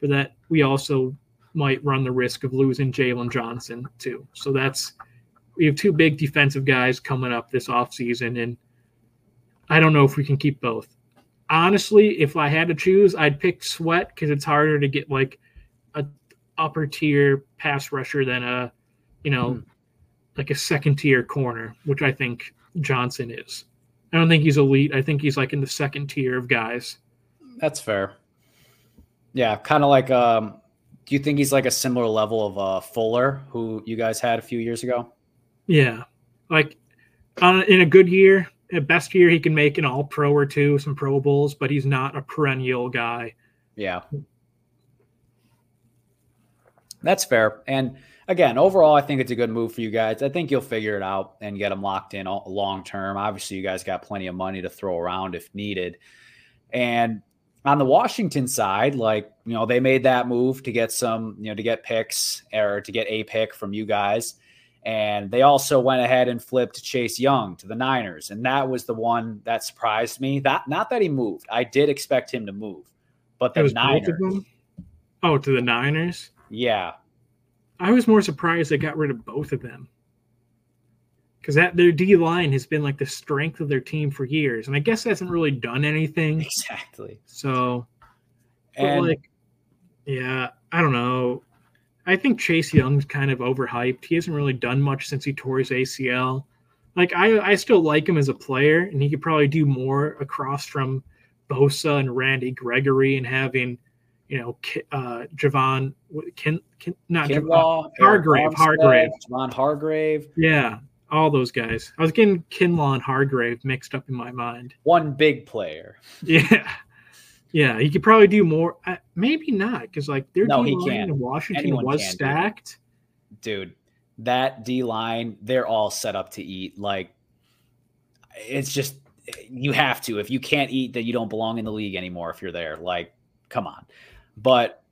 But that we also might run the risk of losing Jaylon Johnson too. So that's we have two big defensive guys coming up this offseason, and I don't know if we can keep both honestly, if I had to choose, I'd pick Sweat because it's harder to get like a upper tier pass rusher than a, you know, Hmm. like a second tier corner, which I think Johnson is. I don't think he's elite. I think he's like in the second tier of guys. that's fair. Yeah, kind of like. Um, do you think he's like a similar level of uh, Fuller, who you guys had a few years ago? Yeah, like on in a good year, best year, he can make an All Pro or two, some Pro Bowls, but he's not a perennial guy. Yeah. That's fair. And again, overall, I think it's a good move for you guys. I think you'll figure it out and get them locked in long term. Obviously, you guys got plenty of money to throw around if needed. And on the Washington side, like, you know, they made that move to get some, you know, to get picks or to get a pick from you guys. And they also went ahead and flipped Chase Young to the Niners. And that was the one that surprised me. That not that he moved. I did expect him to move. But the Niners. both of them. Oh, to the Niners. Yeah. I was more surprised they got rid of both of them. Because that their D line has been like the strength of their team for years. And I guess hasn't really done anything. Exactly. So And like yeah, I don't know. I think Chase Young's kind of overhyped. He hasn't really done much since he tore his ACL. Like I, I still like him as a player, and he could probably do more across from Bosa and Randy Gregory and having, you know, uh, Javon, Kin, Kin, not Javon, Kinlaw, Hargrave, Armstead, Hargrave. Javon Hargrave, yeah, all those guys. I was getting Kinlaw and Hargrave mixed up in my mind. one big player. Yeah. Yeah, he could probably do more. Uh, maybe not, because like their No, D line in Washington Anyone was can, dude. stacked. Dude, that D line, they're all set up to eat. Like, it's just, you have to. If you can't eat, then you don't belong in the league anymore if you're there. Like, come on. But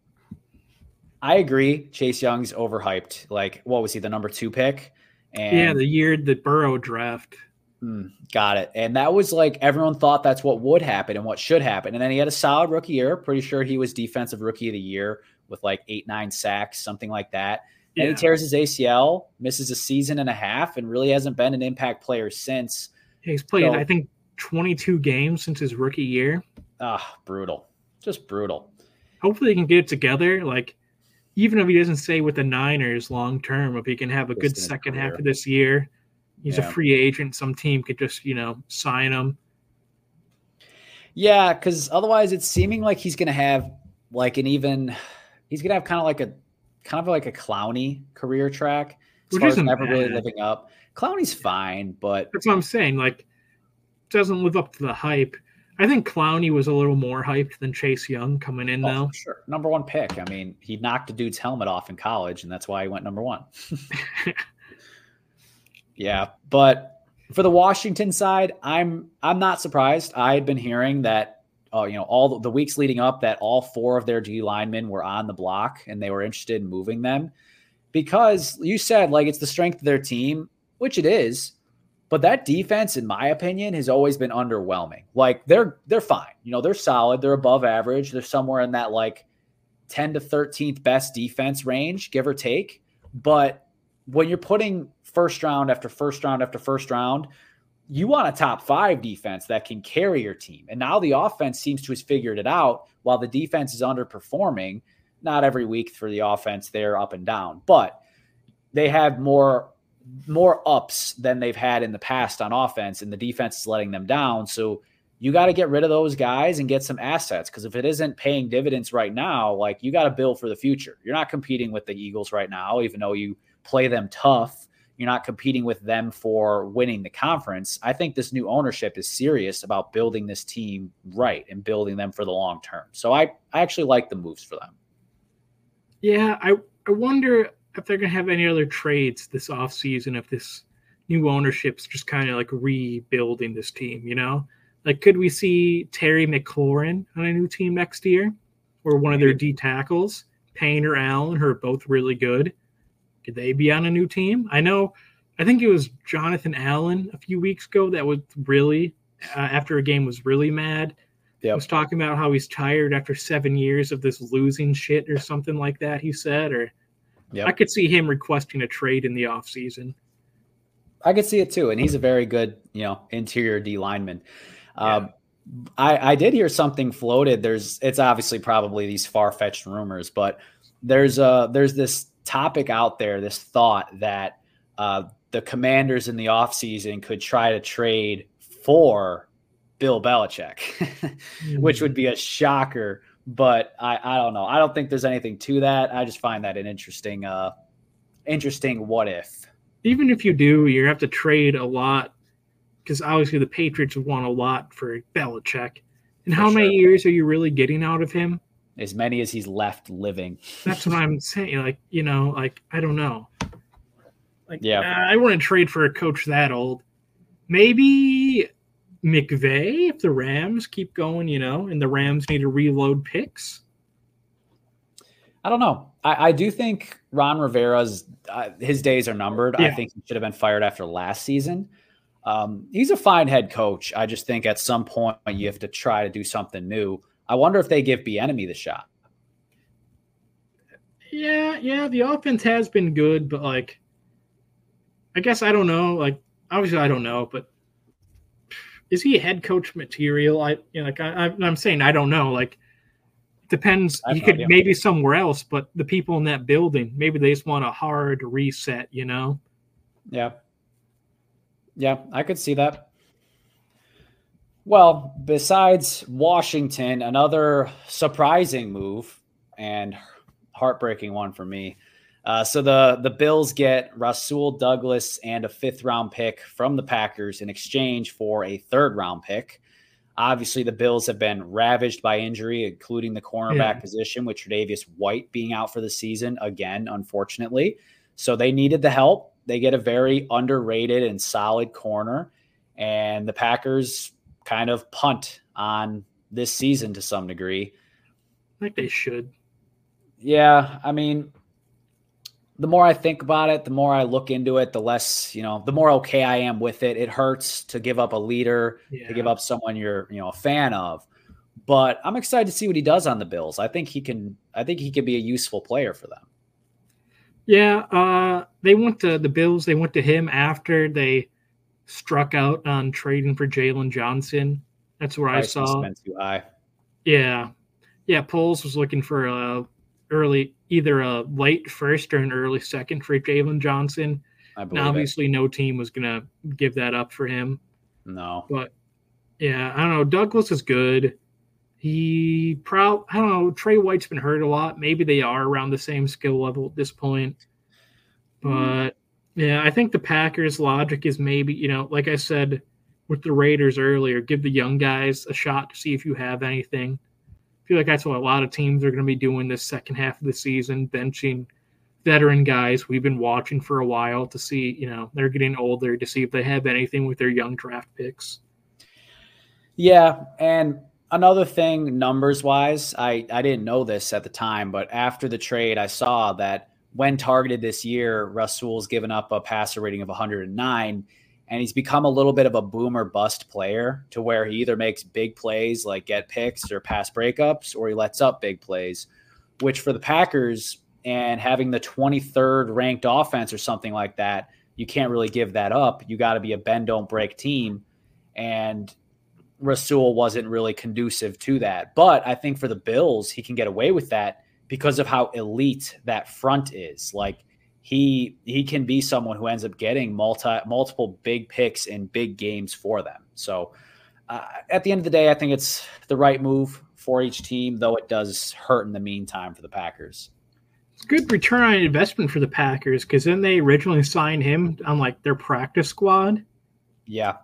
I agree. Chase Young's overhyped. Like, what was he, the number two pick? And yeah, the year the Burrow draft. Mm, got it. And that was like everyone thought that's what would happen and what should happen. And then he had a solid rookie year. Pretty sure he was defensive rookie of the year with like eight, nine sacks, something like that. And he tears his ACL, misses a season and a half, and really hasn't been an impact player since. He's played, So- I think, 22 games since his rookie year. Ah, brutal. Just brutal. Hopefully, he can get it together. Like, even if he doesn't stay with the Niners long term, if he can have a Just good second half of this year, he's Yeah. a free agent. Some team could just, you know, sign him. Yeah, because otherwise it's seeming like he's gonna have like an even he's gonna have kind of like a kind of like a Clowney career track as Which isn't never really living up. Clowney's fine, but That's what I'm saying. Like, doesn't live up to the hype. I think Clowney was a little more hyped than Chase Young coming in, Oh, though. sure. Number one pick. I mean, he knocked a dude's helmet off in college, and that's why he went number one. yeah, but for the Washington side, I'm I'm not surprised. I had been hearing that, uh, you know, all the, the weeks leading up, that all four of their D linemen were on the block and they were interested in moving them because you said like it's the strength of their team, which it is. But that defense, in my opinion, has always been underwhelming. Like they're they're fine. You know, they're solid. They're above average. They're somewhere in that like 10 to 13th best defense range, give or take. But when you're putting first round after first round after first round, you want a top five defense that can carry your team. And now the offense seems to have figured it out while the defense is underperforming. Not every week for the offense, they're up and down, but they have more more ups than they've had in the past on offense, and the defense is letting them down. So you got to get rid of those guys and get some assets because if it isn't paying dividends right now, like you got to build for the future. You're not competing with the Eagles right now, even though you play them tough. You're not competing with them for winning the conference. I think this new ownership is serious about building this team right and building them for the long term. So I, I actually like the moves for them. Yeah, I I wonder if they're gonna have any other trades this offseason if this new ownership's just kind of like rebuilding this team, you know? Like could we see Terry McLaurin on a new team next year? Or one of their D tackles, Payne or Allen, who are both really good. Could they be on a new team? I know I think it was Jonathan Allen a few weeks ago that was really uh, after a game was really mad. Yep. Was talking about how he's tired after seven years of this losing shit or something like that. He said, or yep. I could see him requesting a trade in the offseason. I could see it too, and he's a very good, you know, interior D lineman. Yeah. Um, I, I did hear something floated. There's, it's obviously probably these far fetched rumors, but there's a there's this topic out there, this thought that uh, the Commanders in the offseason could try to trade for Bill Belichick, which would be a shocker. But I, I don't know. I don't think there's anything to that. I just find that an interesting, uh, interesting what if. Even if you do, you have to trade a lot because obviously the Patriots want a lot for Belichick. And for how sure. many years are you really getting out of him? As many as he's left living. That's what I'm saying. Like, you know, like I don't know. Like, yeah, I wouldn't trade for a coach that old. Maybe McVay if the Rams keep going, you know, and the Rams need to reload picks. I don't know. I, I do think Ron Rivera's uh, his days are numbered. Yeah. I think he should have been fired after last season. Um, he's a fine head coach. I just think at some point you have to try to do something new. I wonder if they give Bieniemy the shot. Yeah, yeah. The offense has been good, but like I guess I don't know. Like obviously I don't know, but is he head coach material? I you know, like I, am saying I don't know. Like depends. He could idea. maybe somewhere else, but the people in that building maybe they just want a hard reset. You know? Yeah. Yeah, I could see that. Well, besides Washington, another surprising move and heartbreaking one for me uh, so the the Bills get Rasul Douglas and a fifth round pick from the Packers in exchange for a third round pick. Obviously, the Bills have been ravaged by injury, including the cornerback yeah. position, with Tre'Davious White being out for the season again, unfortunately. So they needed the help. They get a very underrated and solid corner, and the Packers kind of punt on this season to some degree. I think they should. Yeah, I mean, the more I think about it, the more I look into it, the less, you know, the more okay I am with it. It hurts to give up a leader, yeah. to give up someone you're, you know, a fan of. But I'm excited to see what he does on the Bills. I think he can I think he could be a useful player for them. Yeah, uh they went to the Bills, they went to him after they struck out on trading for Jaylon Johnson. That's where Price I saw. Too high. Yeah. Yeah, Poles was looking for a early, either a late first or an early second for Jaylon Johnson. Now, obviously, it. no team was going to give that up for him. No. But yeah, I don't know. Douglas is good. He probably, I don't know. Tre White's been hurt a lot. Maybe they are around the same skill level at this point. Mm-hmm. But mm. Yeah, I think the Packers' logic is maybe, you know, like I said with the Raiders earlier, give the young guys a shot to see if you have anything I feel like that's what a lot of teams are going to be doing this second half of the season, benching veteran guys we've been watching for a while to see, you know, they're getting older to see if they have anything with their young draft picks. Yeah, and another thing numbers wise, I I didn't know this at the time, but after the trade I saw that when targeted this year, Rasul's given up a passer rating of 109 and he's become a little bit of a boomer bust player to where he either makes big plays like get picks or pass breakups or he lets up big plays which for the packers and having the 23rd ranked offense or something like that you can't really give that up. You got to be a bend don't break team and rasul wasn't really conducive to that. But i think for the bills he can get away with that because of how elite that front is like he he can be someone who ends up getting multi multiple big picks in big games for them. So uh, at the end of the day, I think it's the right move for each team, though it does hurt in the meantime for the Packers. It's good return on investment for the Packers because then they originally signed him on like their practice squad. Yeah.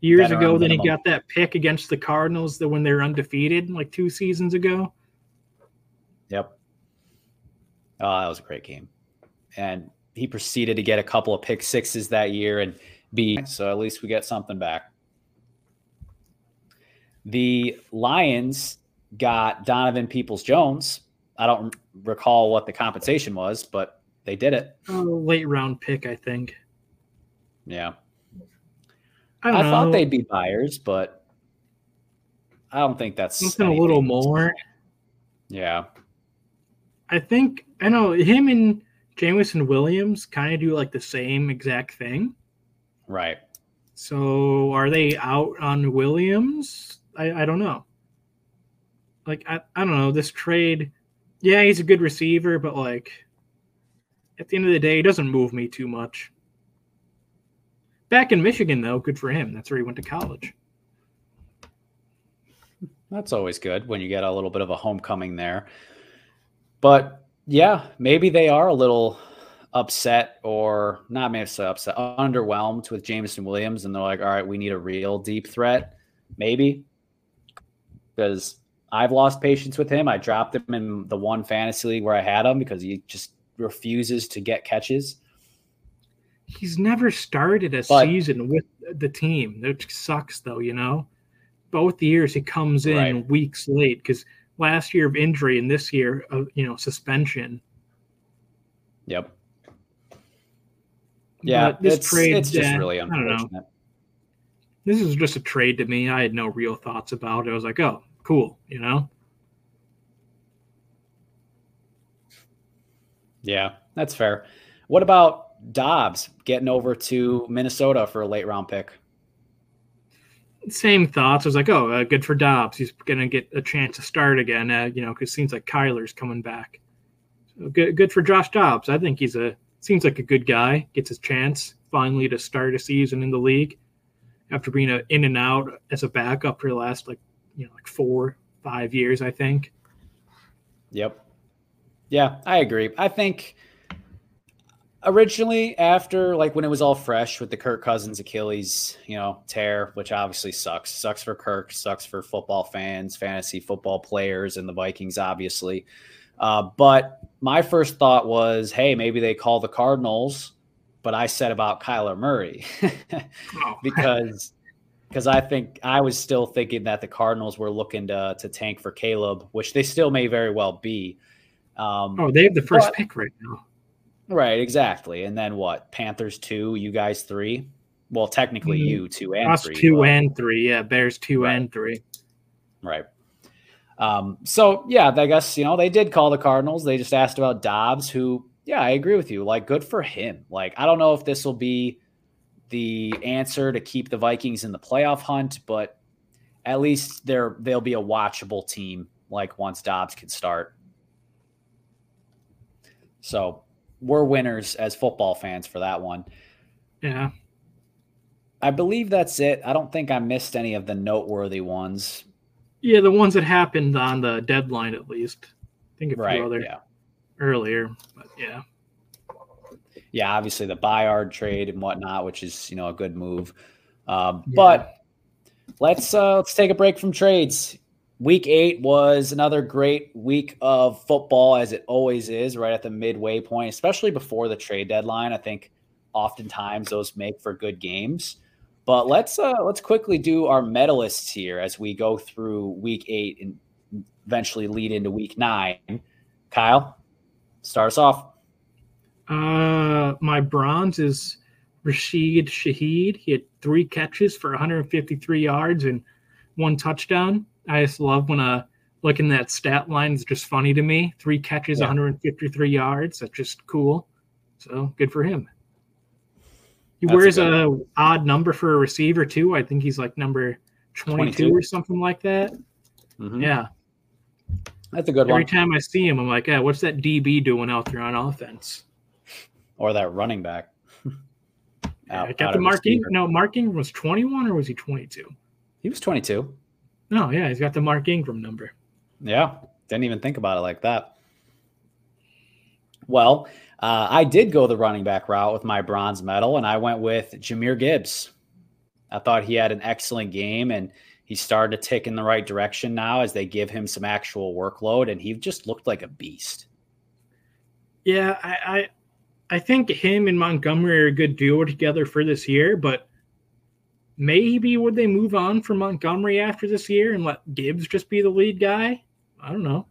Years ago, then he got that pick against the Cardinals that when they were undefeated like two seasons ago. Yep. Oh, that was a great game. And he proceeded to get a couple of pick sixes that year and be so at least we get something back. The Lions got Donovan Peoples Jones. I don't recall what the compensation was, but they did it. Oh, late round pick, I think. Yeah. I, I thought they'd be buyers, but I don't think that's something a little more. Yeah. I think I know him and Jameson Williams kind of do like the same exact thing. Right. So are they out on Williams? I, I don't know. Like I, I don't know. This trade, yeah, he's a good receiver, but like at the end of the day, he doesn't move me too much. Back in Michigan, though, good for him. That's where he went to college. That's always good when you get a little bit of a homecoming there. But yeah, maybe they are a little upset or not maybe so upset, underwhelmed with Jameson Williams, and they're like, all right, we need a real deep threat. Maybe because I've lost patience with him. I dropped him in the one fantasy league where I had him because he just refuses to get catches. He's never started a but, season with the team. That sucks, though. You know, both the years he comes in right. weeks late because last year of injury and this year of you know suspension. Yep. Yeah, this it's, trade, it's just really unfortunate. This is just a trade to me. I had no real thoughts about it. I was like, oh, cool, you know? Yeah, that's fair. What about Dobbs getting over to Minnesota for a late round pick? Same thoughts. I was like, oh, uh, good for Dobbs. He's going to get a chance to start again, uh, you know, because it seems like Kyler's coming back. So good, good for Josh Dobbs. I think he's a seems like a good guy. Gets his chance finally to start a season in the league after being a, in and out as a backup for the last like you know like four five years I think. Yep. Yeah, I agree. I think originally after like when it was all fresh with the Kirk Cousins Achilles, you know, tear, which obviously sucks. Sucks for Kirk, sucks for football fans, fantasy football players and the Vikings obviously. Uh, but my first thought was, hey, maybe they call the Cardinals, but I said about Kyler Murray oh. because because I think I was still thinking that the Cardinals were looking to to tank for Caleb, which they still may very well be. Um, oh, they have the first but, pick right now. Right, exactly. And then what? Panthers two, you guys three. Well, technically, mm-hmm. you two and Us three. two but, and three. Yeah, Bears two right. and three. Right. Um, so yeah, I guess you know they did call the Cardinals. They just asked about Dobbs, who yeah, I agree with you. Like, good for him. Like, I don't know if this will be the answer to keep the Vikings in the playoff hunt, but at least they're they'll be a watchable team. Like once Dobbs can start. So we're winners as football fans for that one. Yeah. I believe that's it. I don't think I missed any of the noteworthy ones. Yeah, the ones that happened on the deadline, at least. I think a few right, other yeah. earlier, but yeah. Yeah, obviously the Byard trade and whatnot, which is you know a good move. Um, yeah. But let's uh, let's take a break from trades. Week eight was another great week of football, as it always is, right at the midway point, especially before the trade deadline. I think oftentimes those make for good games. But let's uh, let's quickly do our medalists here as we go through week eight and eventually lead into week nine. Kyle, start us off. Uh, my bronze is Rashid Shaheed. He had three catches for 153 yards and one touchdown. I just love when uh looking at that stat line is just funny to me. Three catches, yeah. 153 yards. That's just cool. So good for him. He That's wears a, a, odd number for a receiver too. I think he's like number 22, 22. or something like that. Mm-hmm. Yeah. That's a good Every one. Every time I see him, I'm like, yeah, what's that DB doing out there on offense? Or that running back. out, I got the marking. No, Mark Ingram was 21 or was he 22? He was 22. No, yeah, he's got the Mark Ingram number. Yeah, didn't even think about it like that. Well, uh, I did go the running back route with my bronze medal, and I went with Jahmyr Gibbs. I thought he had an excellent game, and he started to tick in the right direction now as they give him some actual workload, and he just looked like a beast. Yeah, I, I I think him and Montgomery are a good duo together for this year, but maybe would they move on from Montgomery after this year and let Gibbs just be the lead guy? I don't know.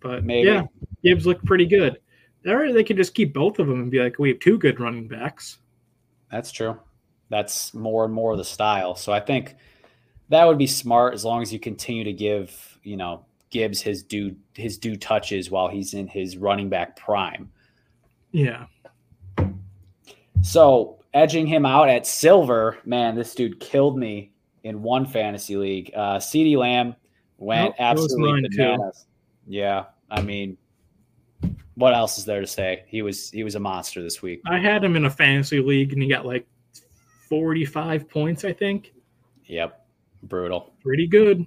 But maybe. yeah, Gibbs looked pretty good. Or they could just keep both of them and be like, we have two good running backs. That's true. That's more and more the style. So I think that would be smart as long as you continue to give, you know, Gibbs his due his due touches while he's in his running back prime. Yeah. So edging him out at silver, man, this dude killed me in one fantasy league. Uh CeeDee Lamb went nope, absolutely bananas. Too. Yeah. I mean, what else is there to say? He was he was a monster this week. I had him in a fantasy league and he got like 45 points, I think. Yep. Brutal. Pretty good.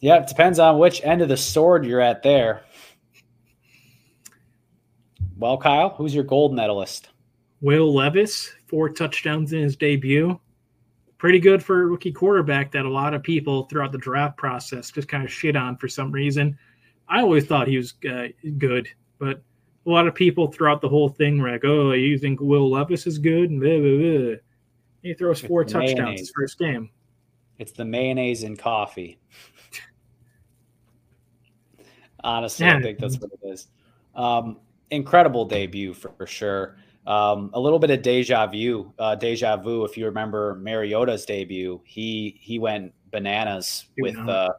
Yeah, it depends on which end of the sword you're at there. Well, Kyle, who's your gold medalist? Will Levis, four touchdowns in his debut. Pretty good for a rookie quarterback that a lot of people throughout the draft process just kind of shit on for some reason. I always thought he was uh, good, but a lot of people throughout the whole thing were like, "Oh, you think Will Levis is good?" And blah, blah, blah. He throws four touchdowns mayonnaise. his first game. It's the mayonnaise and coffee. Honestly, yeah. I think that's what it is. Um, incredible debut for, for sure. Um, a little bit of deja vu, uh, deja vu. If you remember Mariota's debut, he he went bananas with uh,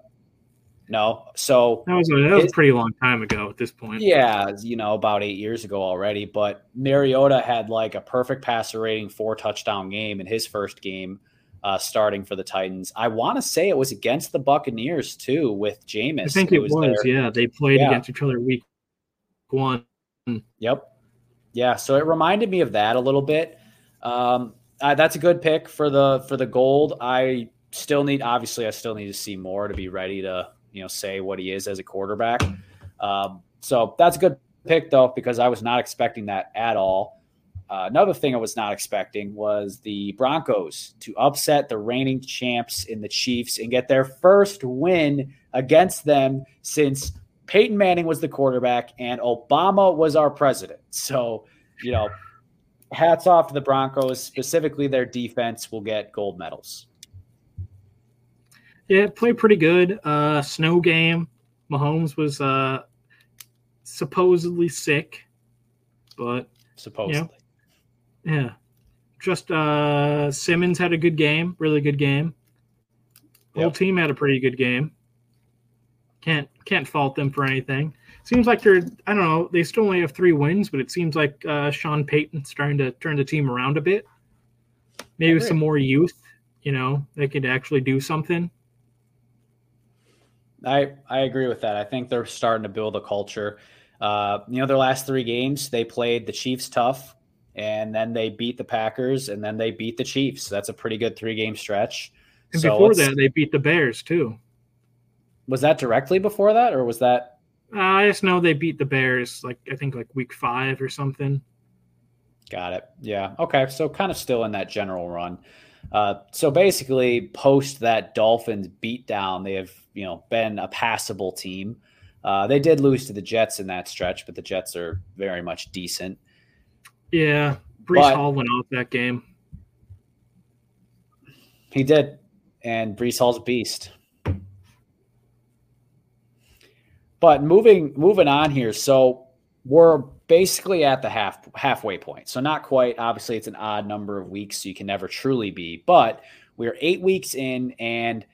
no. So that was a, that was a pretty long time ago at this point. Yeah, you know, about eight years ago already. But Mariota had like a perfect passer rating, four touchdown game in his first game, uh, starting for the Titans. I want to say it was against the Buccaneers too with Jameis. I think it, was yeah, they played yeah. against each other week one. Yep. Yeah, so it reminded me of that a little bit. Um, uh, that's a good pick for the for the gold. I still need obviously I still need to see more to be ready to you know say what he is as a quarterback. Um, so that's a good pick though because I was not expecting that at all. Uh, another thing I was not expecting was the Broncos to upset the reigning champs in the Chiefs and get their first win against them since Peyton Manning was the quarterback and Obama was our president. So, you know, hats off to the Broncos, specifically their defense will get gold medals. Yeah, played pretty good. Uh, snow game. Mahomes was uh, supposedly sick, but supposedly, you know, yeah. Just uh, Simmons had a good game, really good game. Yep. Whole team had a pretty good game. Can't can't fault them for anything. Seems like they're I don't know. They still only have three wins, but it seems like uh, Sean Payton's trying to turn the team around a bit. Maybe some more youth. You know, they could actually do something. I I agree with that. I think they're starting to build a culture. Uh, you know, their last three games, they played the Chiefs tough, and then they beat the Packers, and then they beat the Chiefs. That's a pretty good three game stretch. And so before that, they beat the Bears too. Was that directly before that, or was that? Uh, I just know they beat the Bears, like I think like week five or something. Got it. Yeah. Okay. So kind of still in that general run. Uh, so basically, post that Dolphins beatdown, they have you know been a passable team. Uh, they did lose to the Jets in that stretch, but the Jets are very much decent. Yeah, Breece but, Hall went off that game. He did, and Breece Hall's beast. But moving moving on here, so we're basically at the half halfway point. So not quite. Obviously, it's an odd number of weeks, so you can never truly be. But we're eight weeks in, and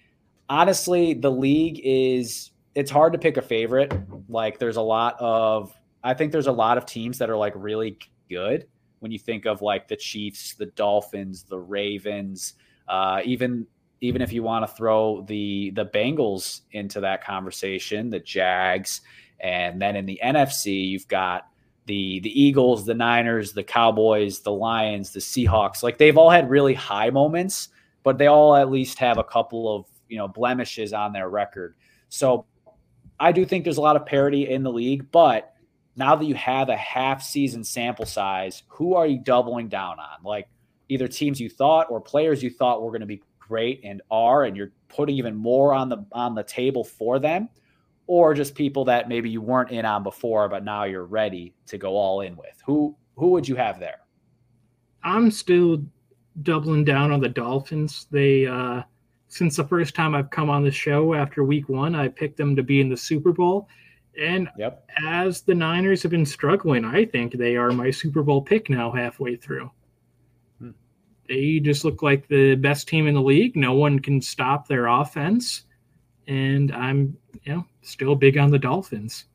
honestly, the league is it's hard to pick a favorite. Like there's a lot of I think there's a lot of teams that are like really good when you think of like the Chiefs, the Dolphins, the Ravens, uh, even even if you want to throw the the Bengals into that conversation, the Jags, and then in the NFC you've got the the Eagles, the Niners, the Cowboys, the Lions, the Seahawks. Like they've all had really high moments, but they all at least have a couple of you know blemishes on their record. So I do think there's a lot of parity in the league, but now that you have a half season sample size, who are you doubling down on? Like either teams you thought or players you thought were going to be great and are, and you're putting even more on the on the table for them, or just people that maybe you weren't in on before, but now you're ready to go all in with? Who who would you have there? I'm still doubling down on the Dolphins. They uh since the first time I've come on the show after week one, I picked them to be in the Super Bowl. And yep. as the Niners have been struggling, I think they are my Super Bowl pick now halfway through. They just look like the best team in the league. No one can stop their offense. And I'm, you know, still big on the Dolphins.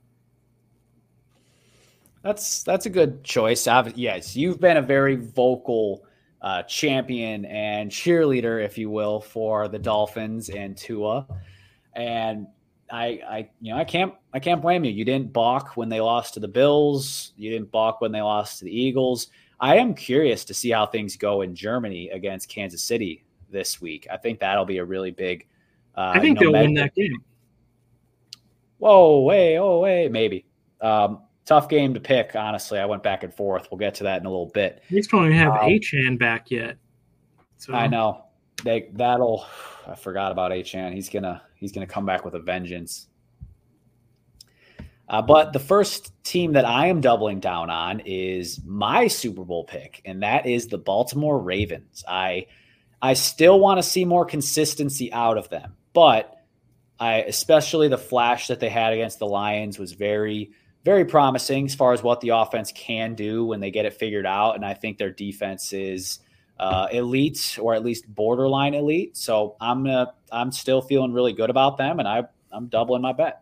That's that's a good choice. Yes, you've been a very vocal uh, champion and cheerleader, if you will, for the Dolphins and Tua. And I, I, you know, I can't, I can't blame you. You didn't balk when they lost to the Bills. You didn't balk when they lost to the Eagles. I am curious to see how things go in Germany against Kansas City this week. I think that'll be a really big. Uh, I think they'll win that game. Whoa, way, oh, way, maybe. Um, tough game to pick. Honestly, I went back and forth. We'll get to that in a little bit. We still don't even have um, Achane back yet. So. I know they that'll. I forgot about Achane. He's gonna he's gonna come back with a vengeance. Uh, but the first team that I am doubling down on is my Super Bowl pick, and that is the Baltimore Ravens. I I still want to see more consistency out of them, but I especially the flash that they had against the Lions was very very promising as far as what the offense can do when they get it figured out. And I think their defense is uh, elite or at least borderline elite. So I'm gonna, I'm still feeling really good about them, and I I'm doubling my bet.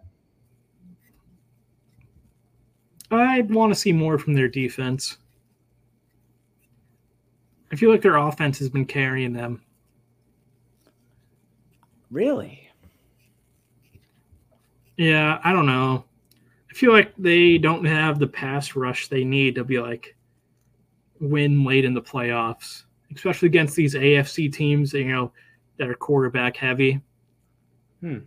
I want to see more from their defense. I feel like their offense has been carrying them. Really? Yeah, I don't know. I feel like they don't have the pass rush they need to be like win late in the playoffs, especially against these AFC teams, you know, that are quarterback heavy. Hmm.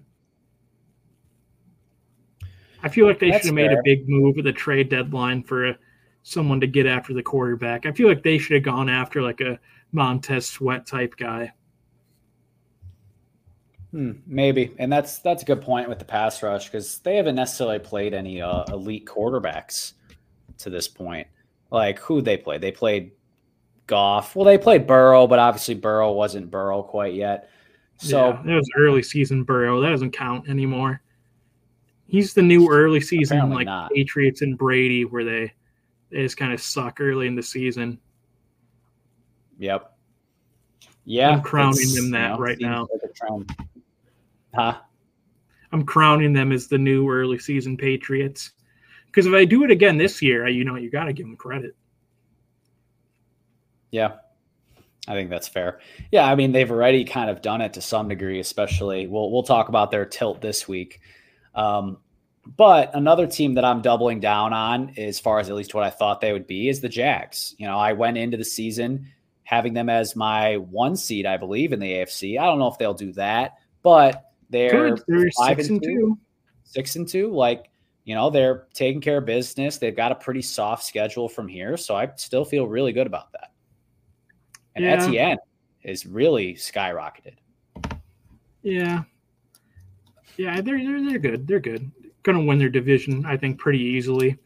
I feel like they should have made a big move at the trade deadline for a, someone to get after the quarterback. I feel like they should have gone after like a Montez Sweat type guy. Hmm, maybe, and that's that's a good point with the pass rush because they haven't necessarily played any uh, elite quarterbacks to this point. Like who they played? They played Goff. Well, they played Burrow, but obviously Burrow wasn't Burrow quite yet. So yeah, that was early season Burrow. That doesn't count anymore. He's the new early season like not. Patriots and Brady, where they they just kind of suck early in the season. Yep. Yeah, I'm crowning them that you know, right now. Like Huh? I'm crowning them as the new early season Patriots. Because if I do it again this year, you know, you got to give them credit. Yeah, I think that's fair. Yeah, I mean, they've already kind of done it to some degree, especially. We'll we'll talk about their tilt this week. Um, but another team that I'm doubling down on, as far as at least what I thought they would be, is the Jags. You know, I went into the season having them as my one seed, I believe, in the AFC. I don't know if they'll do that, but they're, they're six and, and two. two. Six and two. Like, you know, they're taking care of business. They've got a pretty soft schedule from here. So I still feel really good about that. And yeah. Etienne is really skyrocketed. Yeah. Yeah, they're, they're they're good. They're good. Gonna win their division, I think, pretty easily.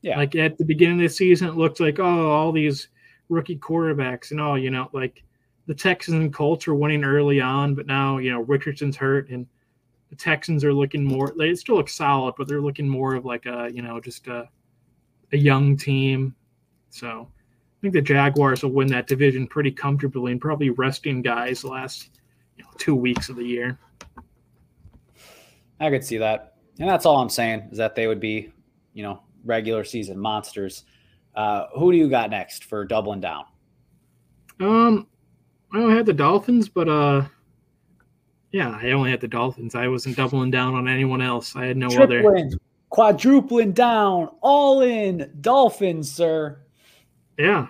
Yeah. Like at the beginning of the season, it looked like, oh, all these rookie quarterbacks and all, you know, like the Texans and Colts are winning early on, but now you know Richardson's hurt, and the Texans are looking more. They still look solid, but they're looking more of like a you know just a a young team. So I think the Jaguars will win that division pretty comfortably, and probably resting guys the last you know, two weeks of the year. I could see that, and that's all I'm saying is that they would be, you know, regular season monsters. Uh, who do you got next for doubling down? Um, I only had the Dolphins, but uh, yeah, I only had the Dolphins. I wasn't doubling down on anyone else. I had no Tripling, other. Quadrupling down, all in Dolphins, sir. Yeah,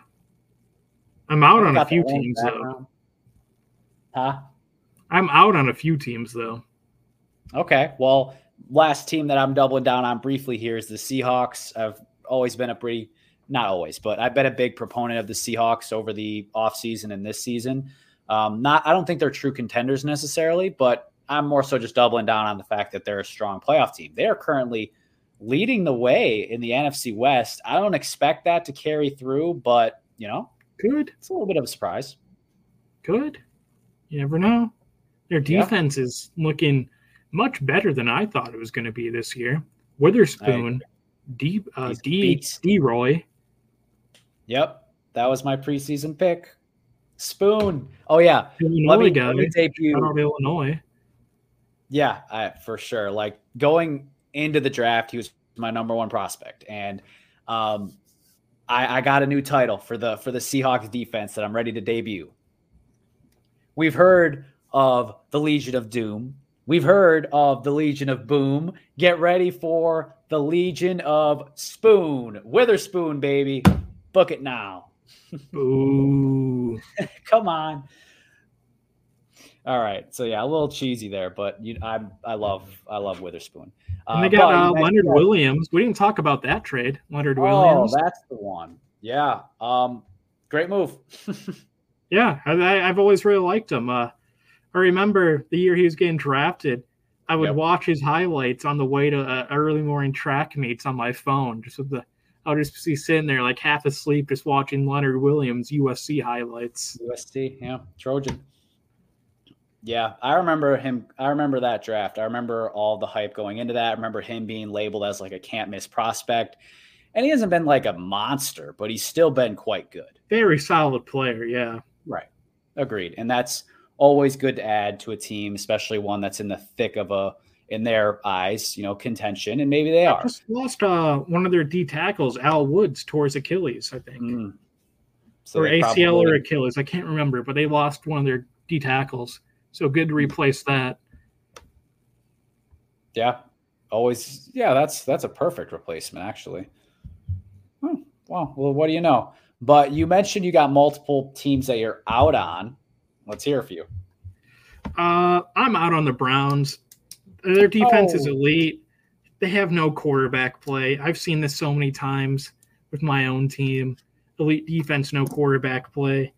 I'm out on a few teams though. Huh? I'm out on a few teams though. Okay, well, last team that I'm doubling down on briefly here is the Seahawks. I've always been a pretty not always, but I've been a big proponent of the Seahawks over the offseason and this season. Um, not, I don't think they're true contenders necessarily, but I'm more so just doubling down on the fact that they're a strong playoff team. They are currently leading the way in the NFC West. I don't expect that to carry through, but you know, good. It's a little bit of a surprise. Good. You never know. Their defense yeah. is looking much better than I thought it was going to be this year. Witherspoon, D, uh, D, D, Roy. Yep, that was my preseason pick. Spoon. Oh yeah, Illinois let me, guy. Let me debut. Out of Illinois. Yeah, I, for sure. Like going into the draft, he was my number one prospect, and um, I, I got a new title for the for the Seahawks defense that I'm ready to debut. We've heard of the Legion of Doom. We've heard of the Legion of Boom. Get ready for the Legion of Spoon. Witherspoon, baby. Book it now. Ooh. Come on. All right. So yeah, a little cheesy there, but you I I love I love Witherspoon. And they uh, got uh, Leonard Williams. We didn't talk about that trade. Leonard oh, Williams. Oh, that's the one. Yeah. Um, great move. yeah, I, have always really liked him. Uh, I remember the year he was getting drafted. I would yep. watch his highlights on the way to uh, early morning track meets on my phone, just with the. I would just be sitting there like half asleep, just watching Leonard Williams USC highlights. USC, yeah, Trojan. Yeah, I remember him. I remember that draft. I remember all the hype going into that. I remember him being labeled as like a can't miss prospect. And he hasn't been like a monster, but he's still been quite good. Very solid player. Yeah. Right. Agreed. And that's always good to add to a team, especially one that's in the thick of a, in their eyes, you know, contention. And maybe they I are. Just lost uh, one of their D tackles, Al Woods, towards Achilles, I think. Mm. So or ACL probably... or Achilles. I can't remember, but they lost one of their D tackles. So good to replace that. Yeah, always. Yeah, that's that's a perfect replacement, actually. Hmm. Well, well, what do you know? But you mentioned you got multiple teams that you're out on. Let's hear a few. Uh, I'm out on the Browns. Their defense oh. is elite. They have no quarterback play. I've seen this so many times with my own team. Elite defense, no quarterback play.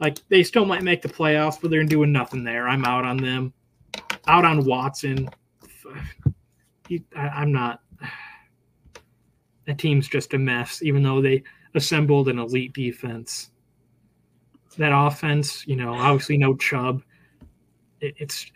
Like they still might make the playoffs, but they're doing nothing there. I'm out on them. Out on Watson. He, I, am not. That team's just a mess, even though they assembled an elite defense. That offense, you know, obviously no Chubb. It, it's.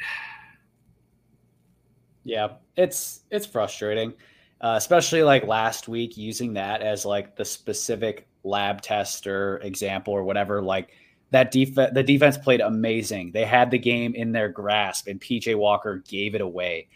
Yeah, it's it's frustrating, uh, especially like last week using that as like the specific lab test or example or whatever. Like that defense the defense played amazing. They had the game in their grasp, and PJ Walker gave it away.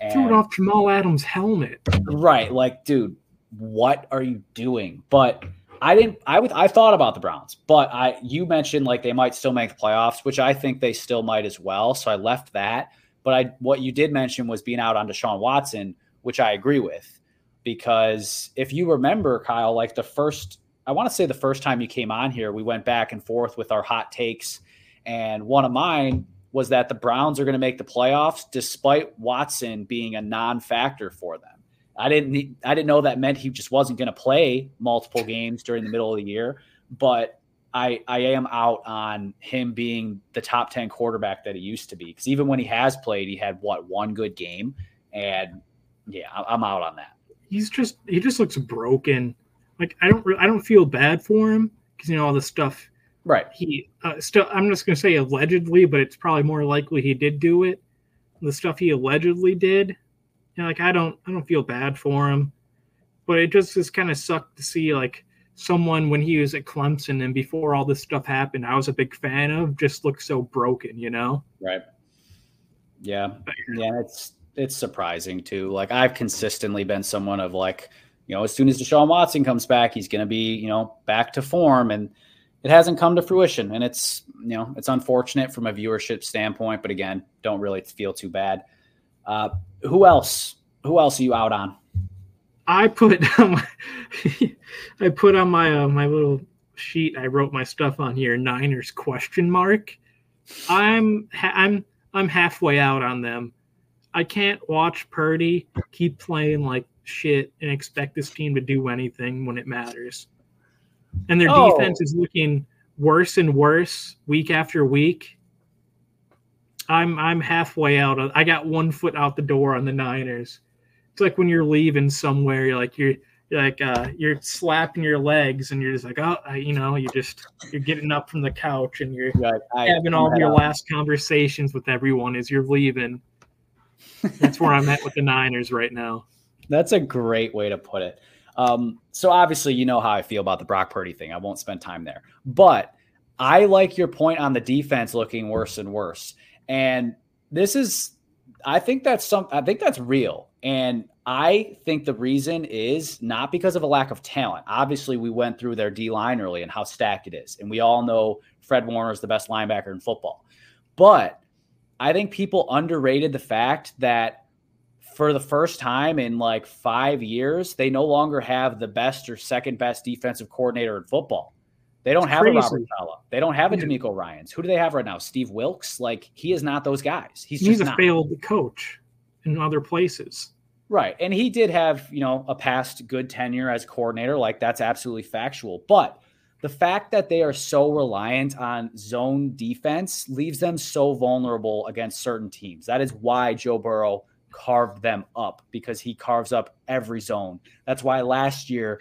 And, Threw it off Jamal Adams' helmet. Right, like, dude, what are you doing? But I didn't. I would. I thought about the Browns, but I. You mentioned like they might still make the playoffs, which I think they still might as well. So I left that. But I. What you did mention was being out on Deshaun Watson, which I agree with, because if you remember, Kyle, like the first I want to say the first time you came on here, we went back and forth with our hot takes. And one of mine was that the Browns are going to make the playoffs despite Watson being a non-factor for them. I didn't I didn't know that meant he just wasn't going to play multiple games during the middle of the year, but I I am out on him being the top 10 quarterback that he used to be cuz even when he has played he had what one good game and yeah, I'm out on that. He's just he just looks broken like I don't I don't feel bad for him because you know all the stuff. Right. He uh, still. I'm just gonna say allegedly, but it's probably more likely he did do it. The stuff he allegedly did. You know, like I don't I don't feel bad for him, but it just just kind of sucked to see like someone when he was at Clemson and before all this stuff happened, I was a big fan of, just looked so broken. You know. Right. Yeah. Yeah. It's it's surprising too. Like I've consistently been someone of like you know, as soon as Deshaun Watson comes back, he's going to be, you know, back to form. And it hasn't come to fruition. And it's, you know, it's unfortunate from a viewership standpoint. But again, don't really feel too bad. Uh, who else? Who else are you out on? I put my, I put on my uh, my little sheet. I wrote my stuff on here. Niners question mark. I'm I'm I'm halfway out on them. I can't watch Purdy keep playing like shit and expect this team to do anything when it matters. And their oh. defense is looking worse and worse week after week. I'm I'm halfway out. I got one foot out the door on the Niners. It's like when you're leaving somewhere, you're like you're, you're like uh, you're slapping your legs, and you're just like, oh, I, you know, you just you're getting up from the couch, and you're having all of your out. last conversations with everyone as you're leaving. That's where I'm at with the Niners right now. That's a great way to put it. Um, so obviously, you know how I feel about the Brock Purdy thing. I won't spend time there, but I like your point on the defense looking worse and worse. And this is, I think that's some, I think that's real. And I think the reason is not because of a lack of talent. Obviously, we went through their D line early and how stacked it is. And we all know Fred Warner is the best linebacker in football. But I think people underrated the fact that for the first time in like five years, they no longer have the best or second best defensive coordinator in football. They don't have crazy. a Robert Saleh. They don't have a yeah. DeMeco Ryans. Who do they have right now? Steve Wilks. Like he is not those guys. He's, he's a not. failed coach in other places. Right. And he did have, you know, a past good tenure as coordinator. Like that's absolutely factual. But the fact that they are so reliant on zone defense leaves them so vulnerable against certain teams. That is why Joe Burrow carved them up because he carves up every zone. That's why last year,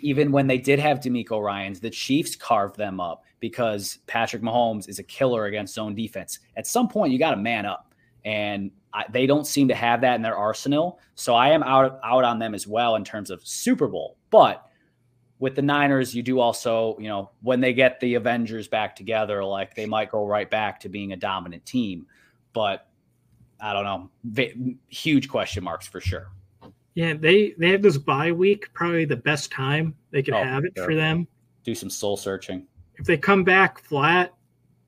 even when they did have DeMeco Ryans, the Chiefs carved them up because Patrick Mahomes is a killer against zone defense. At some point, you got to man up. And I, they don't seem to have that in their arsenal. So I am out out on them as well in terms of Super Bowl. But with the Niners, you do also, you know, when they get the Avengers back together, like they might go right back to being a dominant team. But I don't know, huge question marks for sure. Yeah, they they have this bye week, probably the best time they could oh, have it sure. for them. Do some soul searching. If they come back flat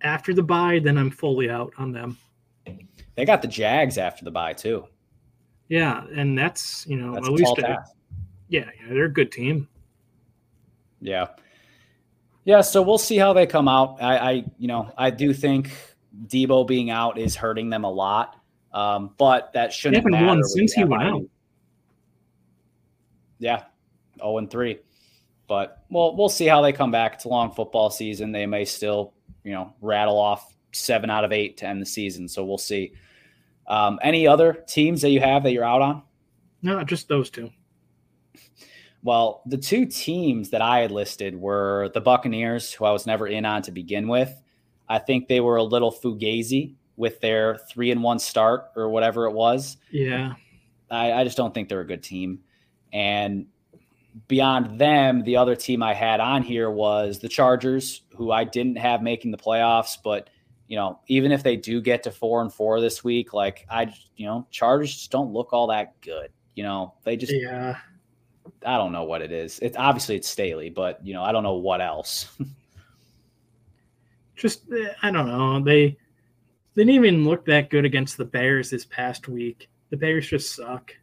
after the bye, then I'm fully out on them. They got the Jags after the bye too. Yeah, and that's you know that's at least a, yeah, yeah, they're a good team. Yeah, yeah. So we'll see how they come out. I, I you know, I do think Deebo being out is hurting them a lot, um, but that shouldn't they haven't won since he went out. Yeah, zero oh and three, but well, we'll see how they come back. It's a long football season. They may still, you know, rattle off seven out of eight to end the season. So we'll see. Um, any other teams that you have that you're out on? No, just those two. Well, the two teams that I had listed were the Buccaneers, who I was never in on to begin with. I think they were a little fugazi with their three and one start or whatever it was. Yeah. I, I just don't think they're a good team. And beyond them, the other team I had on here was the Chargers, who I didn't have making the playoffs, but you know, even if they do get to four and four this week, like I, you know, Chargers just don't look all that good. You know, they just, yeah, I don't know what it is. It's obviously it's Staley, but you know, I don't know what else. just, eh, I don't know. They, they didn't even look that good against the Bears this past week. The Bears just suck.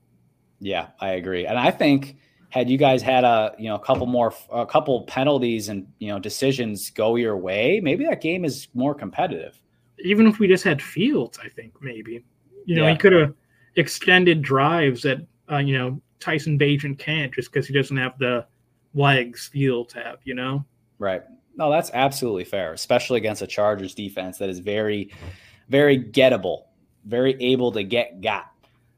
Yeah, I agree, and I think had you guys had a you know a couple more a couple penalties and you know decisions go your way, maybe that game is more competitive. Even if we just had Fields, I think maybe you know yeah. he could have extended drives that uh, you know Tyson Bagent can't just because he doesn't have the legs Fields have. You know, right? No, that's absolutely fair, especially against a Chargers defense that is very, very gettable, very able to get got.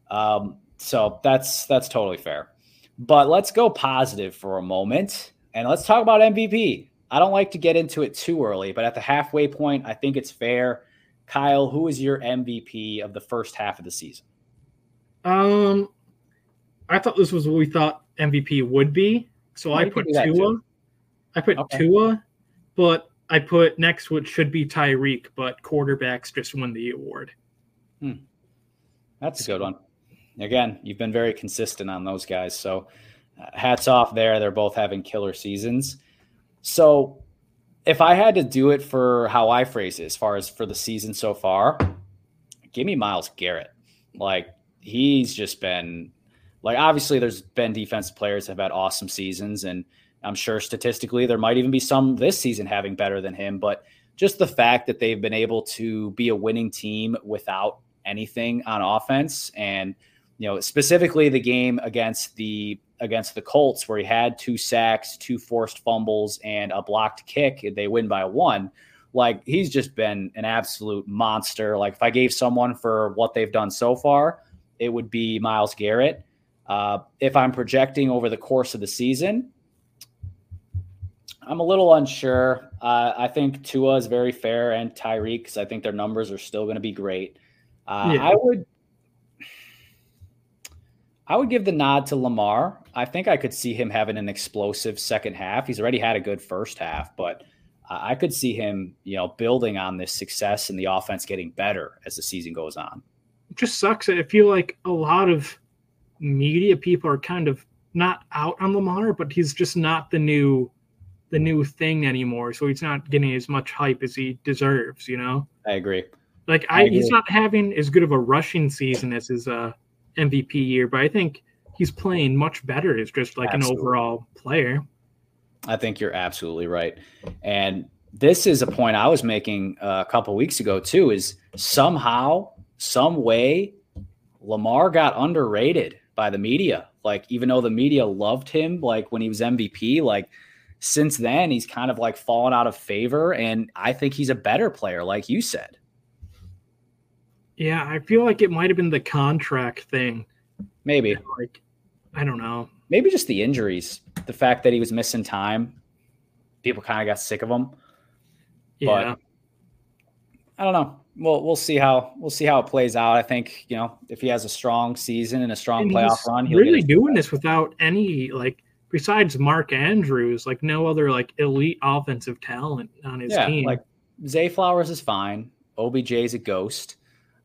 Um, so that's that's totally fair. But let's go positive for a moment and let's talk about MVP. I don't like to get into it too early, but at the halfway point, I think it's fair. Kyle, who is your MVP of the first half of the season? Um, I thought this was what we thought MVP would be, so I put Tua. I put okay. Tua, but I put next what should be Tyreek, but quarterbacks just won the award. Hmm. That's a good one again, you've been very consistent on those guys. So uh, hats off there. They're both having killer seasons. So if I had to do it for how I phrase it, as far as for the season so far, give me Myles Garrett. Like he's just been like obviously there's been defensive players that have had awesome seasons and I'm sure statistically there might even be some this season having better than him, but just the fact that they've been able to be a winning team without anything on offense and you know, specifically the game against the against the Colts where he had two sacks, two forced fumbles, and a blocked kick. They win by one. Like he's just been an absolute monster. Like if I gave someone for what they've done so far, it would be Myles Garrett. Uh, if I'm projecting over the course of the season, I'm a little unsure. Uh, I think Tua is very fair and Tyreek because I think their numbers are still going to be great. Uh, yeah. I would, I would give the nod to Lamar. I think I could see him having an explosive second half. He's already had a good first half, but I could see him, you know, building on this success and the offense getting better as the season goes on. It just sucks. I feel like a lot of media people are kind of not out on Lamar, but he's just not the new the new thing anymore. So he's not getting as much hype as he deserves, you know? I agree. Like I, I agree. he's not having as good of a rushing season as his uh MVP year, but I think he's playing much better as just like absolutely. an overall player. I think you're absolutely right. And this is a point I was making uh, a couple weeks ago too is somehow, some way Lamar got underrated by the media. Like even though the media loved him like when he was MVP, like since then he's kind of like fallen out of favor and I think he's a better player like you said. Yeah, I feel like it might have been the contract thing. Maybe. Like I don't know. Maybe just the injuries. The fact that he was missing time. People kind of got sick of him. Yeah. But I don't know. We'll we'll see how we'll see how it plays out. I think you know if he has a strong season and a strong and playoff run, he'll really doing this without any like besides Mark Andrews, like no other like elite offensive talent on his yeah, team. Like Zay Flowers is fine. OBJ is a ghost.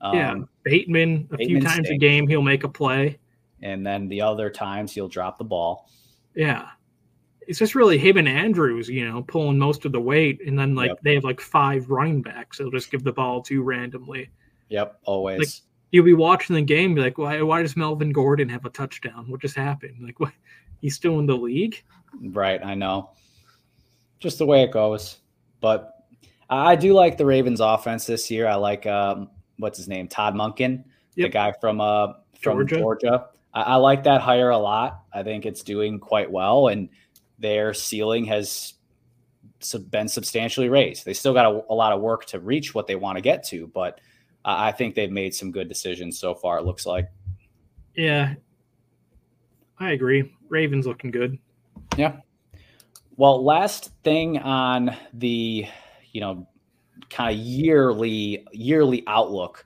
Um, yeah, Bateman a Bateman few times stinks. a game he'll make a play, and then the other times he'll drop the ball. Yeah, it's just really him and Andrews, you know, pulling most of the weight, and then like yep. they have like five running backs. They'll just give the ball to randomly. Yep, always. Like, you'll be watching the game, be like, why? Why does Melvin Gordon have a touchdown? What just happened? Like, what? He's still in the league. Right, I know. Just the way it goes. But I do like the Ravens offense this year. I like um, what's his name, Todd Monken, yep. the guy from uh from Georgia. Georgia. I, I like that hire a lot. I think it's doing quite well, and their ceiling has been substantially raised. They still got a, a lot of work to reach what they want to get to, but I think they've made some good decisions so far. It looks like. Yeah, I agree. Ravens looking good. Yeah. Well, last thing on the, you know, kind of yearly yearly outlook.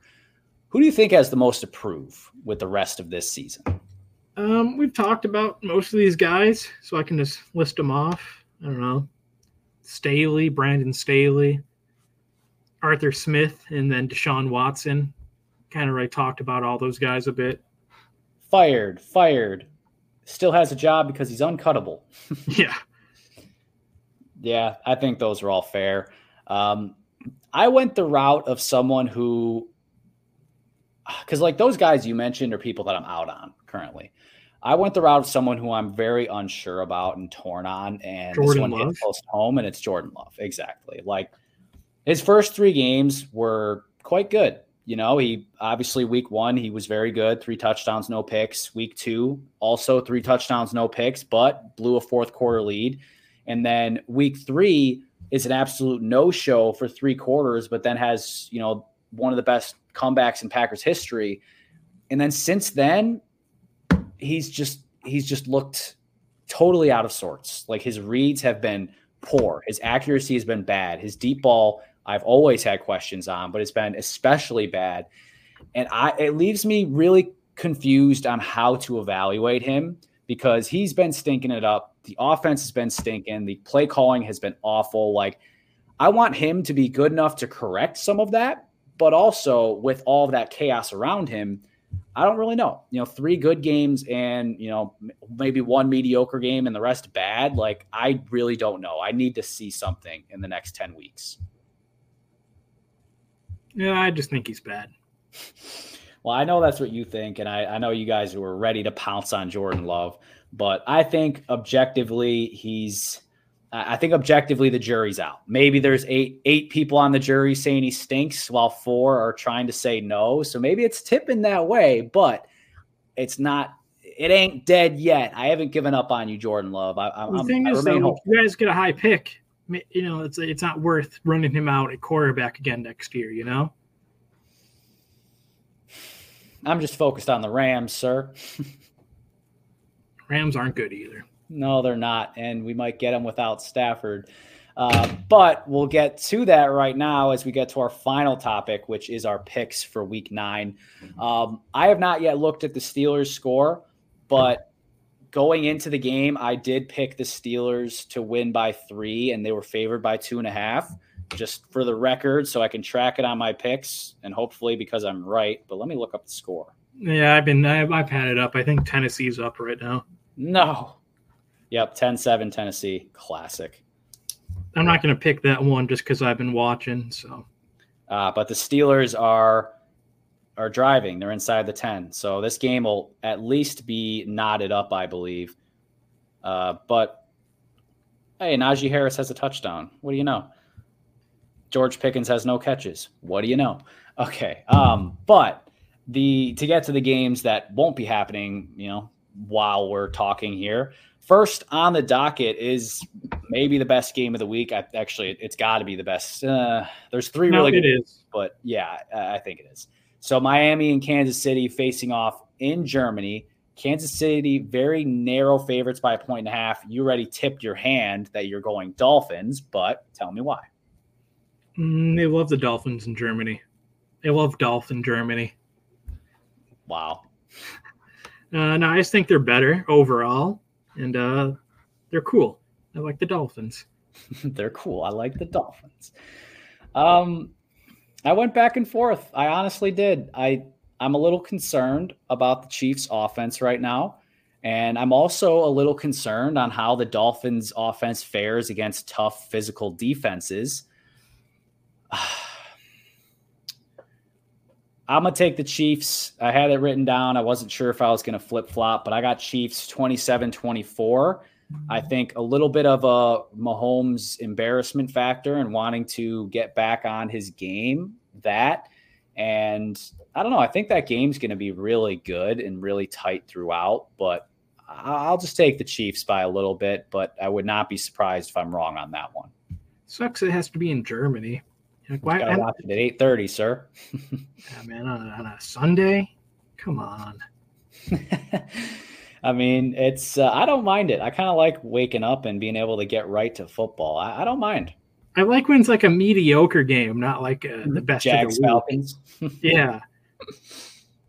Who do you think has the most to prove with the rest of this season? Um, we've talked about most of these guys, so I can just list them off. I don't know. Staley, Brandon Staley, Arthur Smith, and then Deshaun Watson. Kind of already talked about all those guys a bit. Fired, fired. Still has a job because he's uncuttable. yeah. Yeah, I think those are all fair. Um, I went the route of someone who, because like those guys you mentioned are people that I'm out on currently. I went the route of someone who I'm very unsure about and torn on, and Jordan this one hit close home, and it's Jordan Love. Exactly. Like his first three games were quite good. You know, he obviously week one he was very good, three touchdowns, no picks. Week two also three touchdowns, no picks, but blew a fourth quarter lead. And then week three is an absolute no show for three quarters, but then has you know one of the best comebacks in Packers history. And then since then, he's just he's just looked totally out of sorts. Like his reads have been poor. His accuracy has been bad. His deep ball, I've always had questions on, but it's been especially bad. And I it leaves me really confused on how to evaluate him because he's been stinking it up. The offense has been stinking. The play calling has been awful. Like I want him to be good enough to correct some of that, but also with all that chaos around him, I don't really know. You know, three good games and, you know, maybe one mediocre game and the rest bad. Like, I really don't know. I need to see something in the next 10 weeks. Yeah, I just think he's bad. Well, I know that's what you think. And I, I know you guys were ready to pounce on Jordan Love, but I think objectively, he's I think objectively the jury's out. Maybe there's eight eight people on the jury saying he stinks, while four are trying to say no. So maybe it's tipping that way, but it's not. It ain't dead yet. I haven't given up on you, Jordan Love. I, the thing I is, though, if you guys get a high pick, you know, it's it's not worth running him out at quarterback again next year. You know. I'm just focused on the Rams, sir. Rams aren't good either. No, they're not, and we might get them without Stafford. Uh, but we'll get to that right now as we get to our final topic, which is our picks for Week Nine. Um, I have not yet looked at the Steelers' score, but going into the game, I did pick the Steelers to win by three, and they were favored by two and a half. Just for the record, so I can track it on my picks, and hopefully because I'm right. But let me look up the score. Yeah, I've been I've, I've had it up. I think Tennessee's up right now. No. Yep, 10-7 Tennessee. Classic. I'm not going to pick that one just because I've been watching. So, uh, but the Steelers are are driving. They're inside the ten, so this game will at least be knotted up, I believe. Uh, but hey, Najee Harris has a touchdown. What do you know? George Pickens has no catches. What do you know? Okay, um, but the to get to the games that won't be happening, you know, while we're talking here. First on the docket is maybe the best game of the week. I, actually, it's got to be the best. Uh, there's three no, really good, is. but yeah, I think it is. So Miami and Kansas City facing off in Germany. Kansas City very narrow favorites by a point and a half. You already tipped your hand that you're going Dolphins, but tell me why. Mm, they love the Dolphins in Germany. They love Dolphin Germany. Wow. Uh, no, I just think they're better overall and uh, they're cool. I like the Dolphins. they're cool. I like the Dolphins. Um, I went back and forth. I honestly did. I I'm a little concerned about the Chiefs' offense right now, and I'm also a little concerned on how the Dolphins' offense fares against tough physical defenses. I'm gonna take the Chiefs. I had it written down. I wasn't sure if I was gonna flip flop, but I got Chiefs 27 24. I think a little bit of a Mahomes embarrassment factor and wanting to get back on his game. That and I don't know. I think that game's to be really good and really tight throughout. But I'll just take the Chiefs by a little bit. But I would not be surprised if I'm wrong on that one. Sucks. It has to be in Germany. Like, why? Watch it at eight thirty, sir. yeah, man, on a, on a Sunday. Come on. I mean, it's uh, I don't mind it. I kind of like waking up and being able to get right to football. I, I, don't mind. I like when it's like a mediocre game, not like a, uh, the best Jags Falcons. yeah.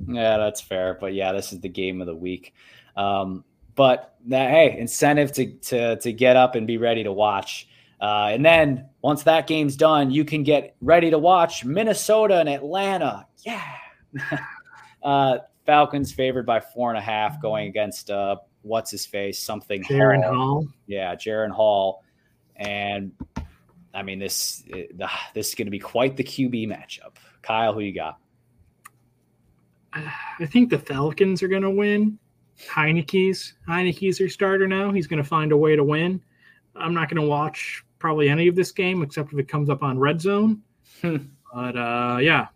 Yeah, that's fair. But yeah, this is the game of the week. Um, but that hey, incentive to to to get up and be ready to watch. Uh, and then once that game's done, you can get ready to watch Minnesota and Atlanta. Yeah. uh, Falcons favored by four and a half going against uh, what's his face, something Jaren Hall. Hall. Yeah, Jaren Hall. And I mean, this this is going to be quite the QB matchup. Kyle, who you got? I think the Falcons are going to win. Heinicke's Heinicke's their starter now. He's going to find a way to win. I'm not going to watch probably any of this game except if it comes up on red zone. Hmm. but uh, yeah,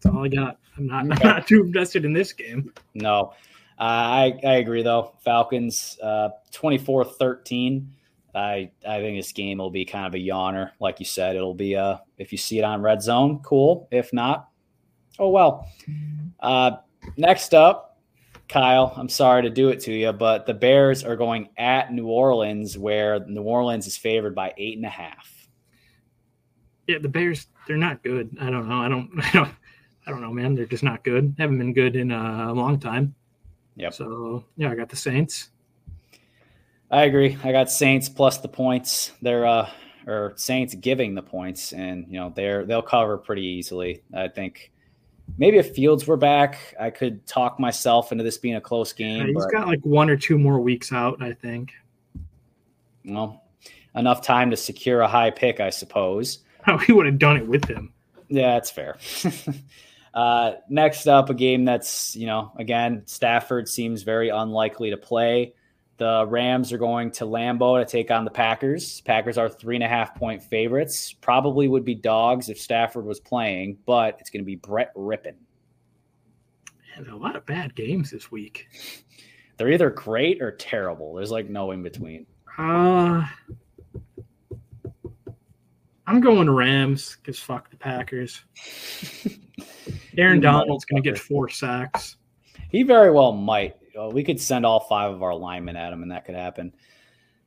that's all I got. I'm not. I'm not too invested in this game. No, uh, I, I agree though. Falcons uh, 24 13. I, I think this game will be kind of a yawner. Like you said, it'll be a, uh, if you see it on red zone, cool. If not, oh well. Uh, next up, Kyle, I'm sorry to do it to you, but the Bears are going at New Orleans, where New Orleans is favored by eight and a half. Yeah, the Bears, they're not good. I don't know. I don't, I don't, I don't know, man. They're just not good. Haven't been good in a long time. Yeah. So yeah, I got the Saints. I agree. I got Saints plus the points. They're uh or Saints giving the points, and you know they're they'll cover pretty easily. I think maybe if Fields were back, I could talk myself into this being a close game. Yeah, he's but, got like one or two more weeks out, I think. Well, enough time to secure a high pick, I suppose. Oh, he would have done it with him. Yeah, that's fair. uh, next up, a game that's, you know, again, Stafford seems very unlikely to play. The Rams are going to Lambeau to take on the Packers. Packers are three and a half point favorites. Probably would be dogs if Stafford was playing, but it's going to be Brett Rypien. And a lot of bad games this week. They're either great or terrible. There's like no in between. Uh, I'm going Rams because fuck the Packers. Aaron Donald's going to get four sacks. He very well might. We could send all five of our linemen at him, and that could happen.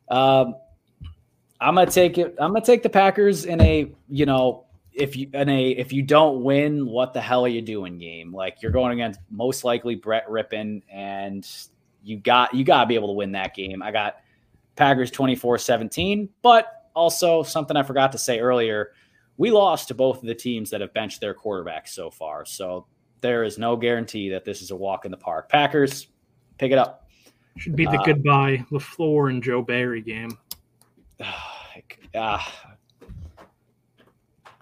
Um, I'm gonna take it. I'm gonna take the Packers in a you know if you in a if you don't win, what the hell are you doing game? Like you're going against most likely Brett Rypien, and you got you got to be able to win that game. I got Packers 24-17, but also something I forgot to say earlier. We lost to both of the teams that have benched their quarterbacks so far. So there is no guarantee that this is a walk in the park. Packers, pick it up. Should be the uh, goodbye LaFleur and Joe Barry game. Uh,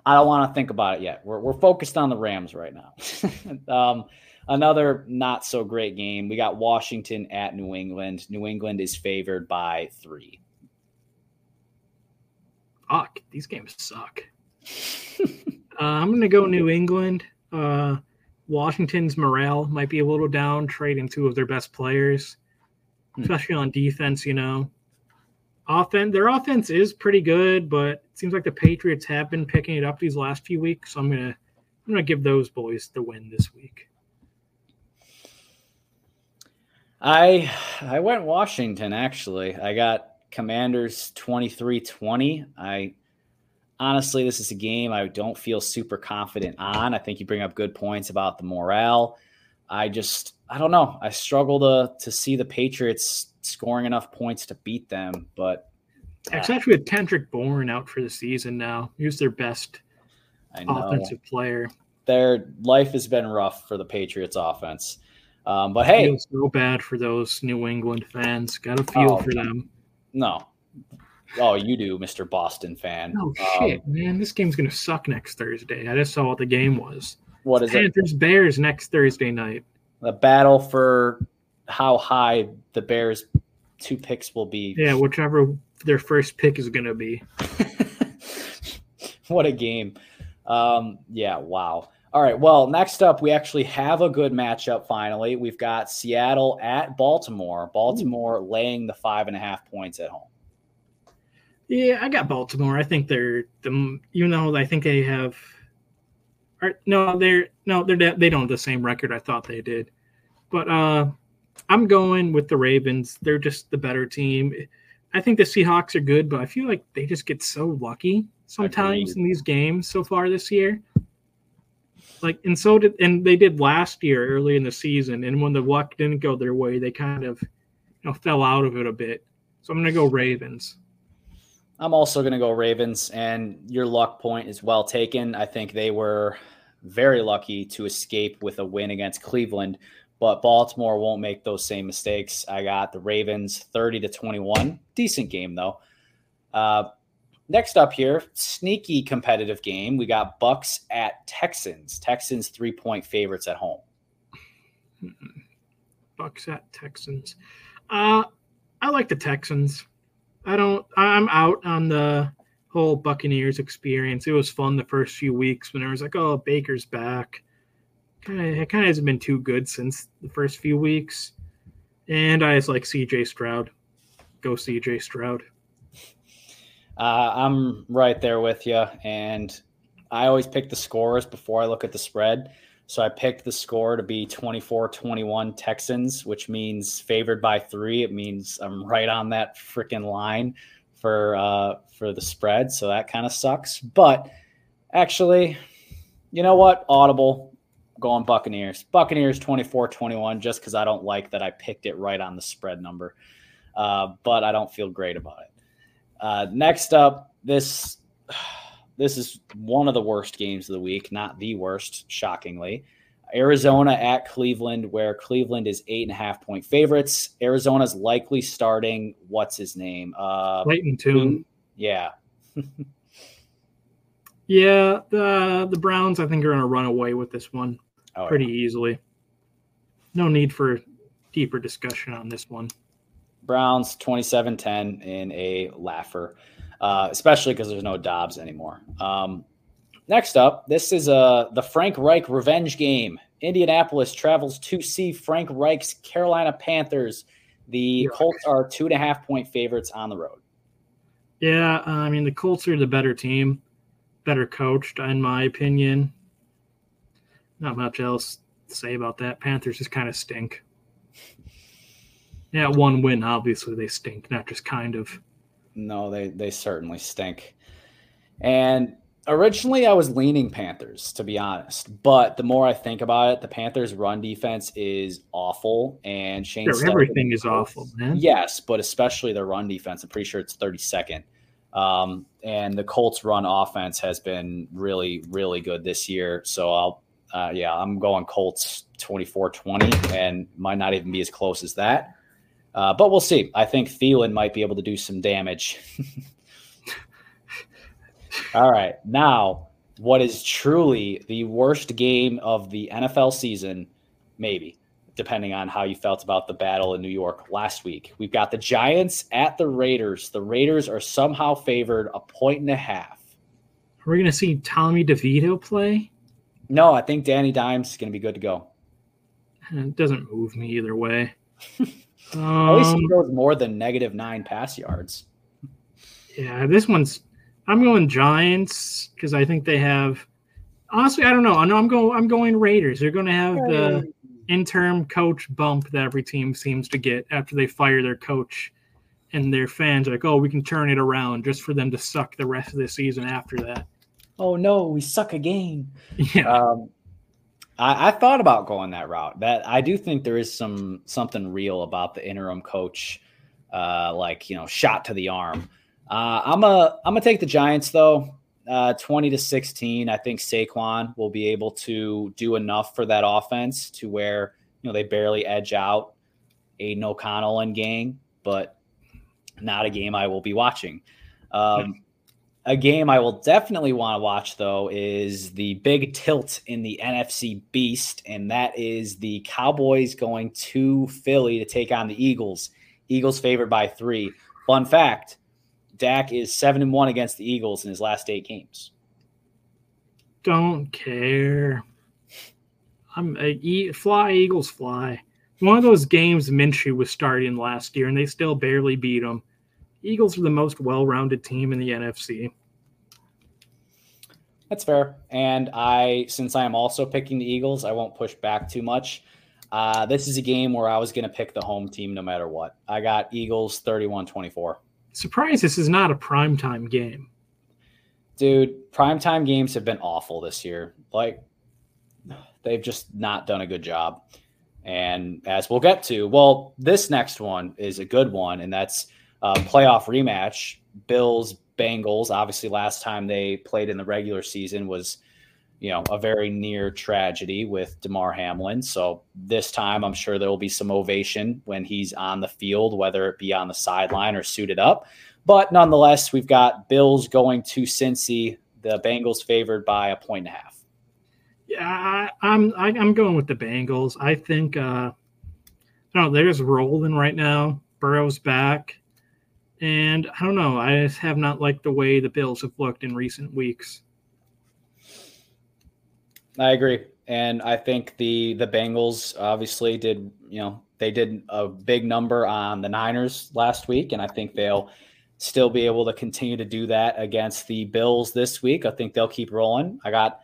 I don't want to think about it yet. We're, we're focused on the Rams right now. um, another not so great game. We got Washington at New England. New England is favored by three. Fuck, these games suck. uh, I'm going to go New England. Uh, Washington's morale might be a little down, trading two of their best players, hmm. especially on defense. You know, offense their offense is pretty good, but it seems like the Patriots have been picking it up these last few weeks. So I'm gonna I'm gonna give those boys the win this week. I I went Washington actually. I got Commanders 23-20. I honestly this is a game I don't feel super confident on. I think you bring up good points about the morale. I just I don't know. I struggle to to see the Patriots scoring enough points to beat them. But it's actually with Kendrick Bourne out for the season now. He's their best offensive player. Their life has been rough for the Patriots offense. Um, but hey, feels so bad for those New England fans. Got a feel oh, for them. No. Oh, you do, Mr. Boston fan. Oh shit, um, man! This game's gonna suck next Thursday. I just saw what the game was. What is Panthers, it? Panthers Bears next Thursday night. The battle for how high the Bears two picks will be. Yeah, whichever their first pick is going to be. what a game. Um, yeah, wow. All right. Well, next up, we actually have a good matchup finally. We've got Seattle at Baltimore. Baltimore Ooh. laying the five and a half points at home. Yeah, I got Baltimore. I think they're the you know I think they have. Are, no, they're no, they're they don't have the same record I thought they did, but uh, I'm going with the Ravens. They're just the better team. I think the Seahawks are good, but I feel like they just get so lucky sometimes in these games so far this year. Like and so did and they did last year early in the season. And when the luck didn't go their way, they kind of you know fell out of it a bit. So I'm gonna go Ravens. I'm also gonna go Ravens, and your luck point is well taken. I think they were very lucky to escape with a win against Cleveland, but Baltimore won't make those same mistakes. I got the Ravens 30 to 21. Decent game though. Uh, next up here, sneaky competitive game. We got Bucks at Texans. Texans three point favorites at home. Bucks at Texans. Uh, I like the Texans. I don't. I'm out on the whole Buccaneers experience. It was fun the first few weeks when it was like, oh, Baker's back kind of it kind of hasn't been too good since the first few weeks. And I just like CJ Stroud. Go CJ Stroud. Uh, I'm right there with you, and I always pick the scores before I look at the spread. So I picked the score to be 24-21 Texans, which means favored by three. It means I'm right on that freaking line for uh, for the spread. So that kind of sucks. But actually, you know what? Audible going Buccaneers. Buccaneers 24 21, just because I don't like that I picked it right on the spread number. Uh, but I don't feel great about it. Uh, next up, this this is one of the worst games of the week, not the worst, shockingly. Arizona at Cleveland, where Cleveland is eight and a half point favorites. Arizona's likely starting. What's his name? Uh, Clayton Tune. Yeah. yeah, the the Browns I think are going to run away with this one oh, pretty yeah. easily. No need for deeper discussion on this one. Browns 27 10 in a laugher, uh, especially because there's no Dobbs anymore. Um, next up, this is uh, the Frank Reich revenge game. Indianapolis travels to see Frank Reich's Carolina Panthers. The Colts are two and a half point favorites on the road. Yeah, uh, I mean, the Colts are the better team. better coached, in my opinion. Not much else to say about that. Panthers just kind of stink. Yeah, one win, obviously they stink, not just kind of. No, they they certainly stink. And originally I was leaning Panthers, to be honest. But the more I think about it, the Panthers' run defense is awful, and Shane. Sure, everything is awful, man. Yes, but especially their run defense. I'm pretty sure it's 32nd. Um, and the Colts' run offense has been really, really good this year. So I'll, uh, yeah, I'm going Colts 24-20, and might not even be as close as that. Uh, but we'll see. I think Thielen might be able to do some damage. All right. Now, what is truly the worst game of the NFL season, maybe, depending on how you felt about the battle in New York last week. We've got the Giants at the Raiders. The Raiders are somehow favored a point and a half. Are we going to see Tommy DeVito play? No, I think Danny Dimes is going to be good to go. It doesn't move me either way. Um, At least he throws more than negative nine pass yards. Yeah, this one's. I'm going Giants because I think they have. Honestly, I don't know. I know I'm going. I'm going Raiders. They're going to have the interim coach bump that every team seems to get after they fire their coach, and their fans are like, "Oh, we can turn it around," just for them to suck the rest of the season after that. Oh no, we suck again. Yeah. Um, I, I, thought about going that route. That I do think there is some something real about the interim coach, uh, like you know, shot to the arm. Uh, I'm a I'm gonna take the Giants though. Uh, 20 to 16. I think Saquon will be able to do enough for that offense to where you know they barely edge out Aidan O'Connell and gang, but not a game I will be watching. Um, a game I will definitely want to watch, though, is the big tilt in the NFC Beast, and that is the Cowboys going to Philly to take on the Eagles. Eagles favored by three. Fun fact Dak is seven and one against the Eagles in his last eight games. Don't care. I'm a fly Eagles fly. One of those games Minshew was starting last year, and they still barely beat them. Eagles are the most well-rounded team in the NFC. That's fair. And I, since I am also picking the Eagles, I won't push back too much. Uh, this is a game where I was going to pick the home team no matter what. I got Eagles 31 24. Surprise, this is not a primetime game. Dude, primetime games have been awful this year. Like, they've just not done a good job. And as we'll get to, well, this next one is a good one, and that's a playoff rematch. Bills Bengals. Obviously, last time they played in the regular season was, you know, a very near tragedy with Damar Hamlin. So this time, I'm sure there will be some ovation when he's on the field, whether it be on the sideline or suited up. But nonetheless, we've got Bills going to Cincy. The Bengals favored by a point and a half. Yeah, I, I'm i am going with the Bengals. I think uh, I don't know. They're just rolling right now. Burrow's back. And I don't know. I just have not liked the way the Bills have looked in recent weeks. I agree. And I think the the Bengals obviously did, you know, they did a big number on the Niners last week, and I think they'll still be able to continue to do that against the Bills this week. I think they'll keep rolling. I got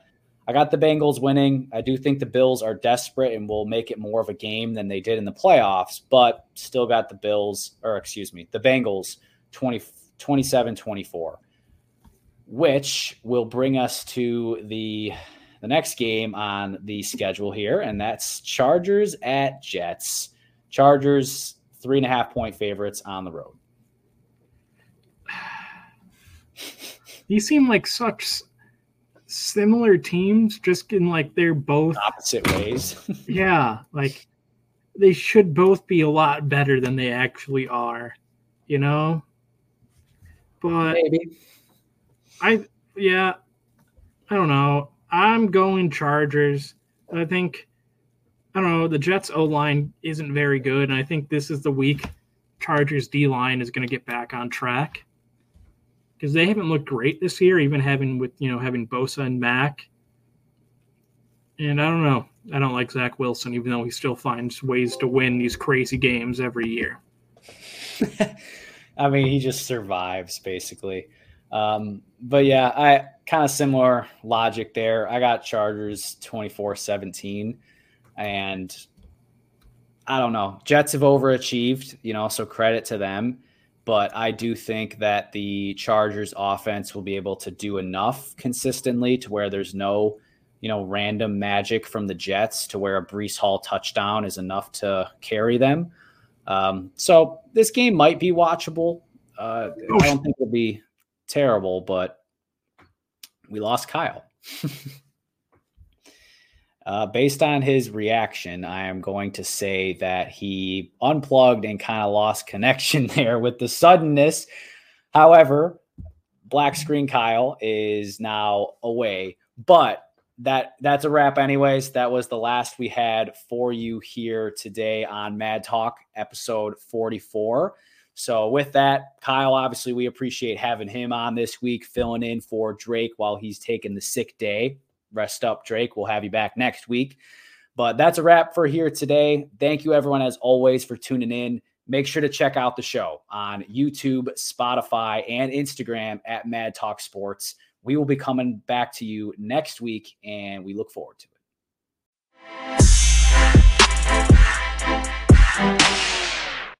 I got the Bengals winning. I do think the Bills are desperate and will make it more of a game than they did in the playoffs, but still got the Bills, or excuse me, the Bengals 20, 27 24, which will bring us to the the next game on the schedule here, and that's Chargers at Jets. Chargers three and a half point favorites on the road. These seem like such similar teams, just in like they're both opposite ways. yeah, like they should both be a lot better than they actually are, you know? But maybe I yeah, I don't know. I'm going Chargers. I think I don't know. The Jets O line isn't very good, and I think this is the week Chargers D line is going to get back on track because they haven't looked great this year, even having with you know having Bosa and Mack. And I don't know. I don't like Zach Wilson, even though he still finds ways to win these crazy games every year. I mean, he just survives basically. Um, but yeah, I kind of similar logic there. I got Chargers 24 17. And I don't know. Jets have overachieved, you know, so credit to them. But I do think that the Chargers offense will be able to do enough consistently to where there's no, you know, random magic from the Jets to where a Breece Hall touchdown is enough to carry them. Um, so this game might be watchable. Uh, I don't think it'll be terrible, but we lost Kyle. Uh, based on his reaction, I am going to say that he unplugged and kind of lost connection there with the suddenness. However, black screen Kyle is now away, but that that's a wrap anyways that was the last we had for you here today on mad talk episode 44 so with that kyle obviously we appreciate having him on this week filling in for drake while he's taking the sick day rest up, Drake. We'll have you back next week. But that's a wrap for here today. Thank you, everyone, as always, for tuning in. Make sure to check out the show on YouTube, Spotify, and Instagram at Mad Talk Sports. We will be coming back to you next week, and we look forward to it.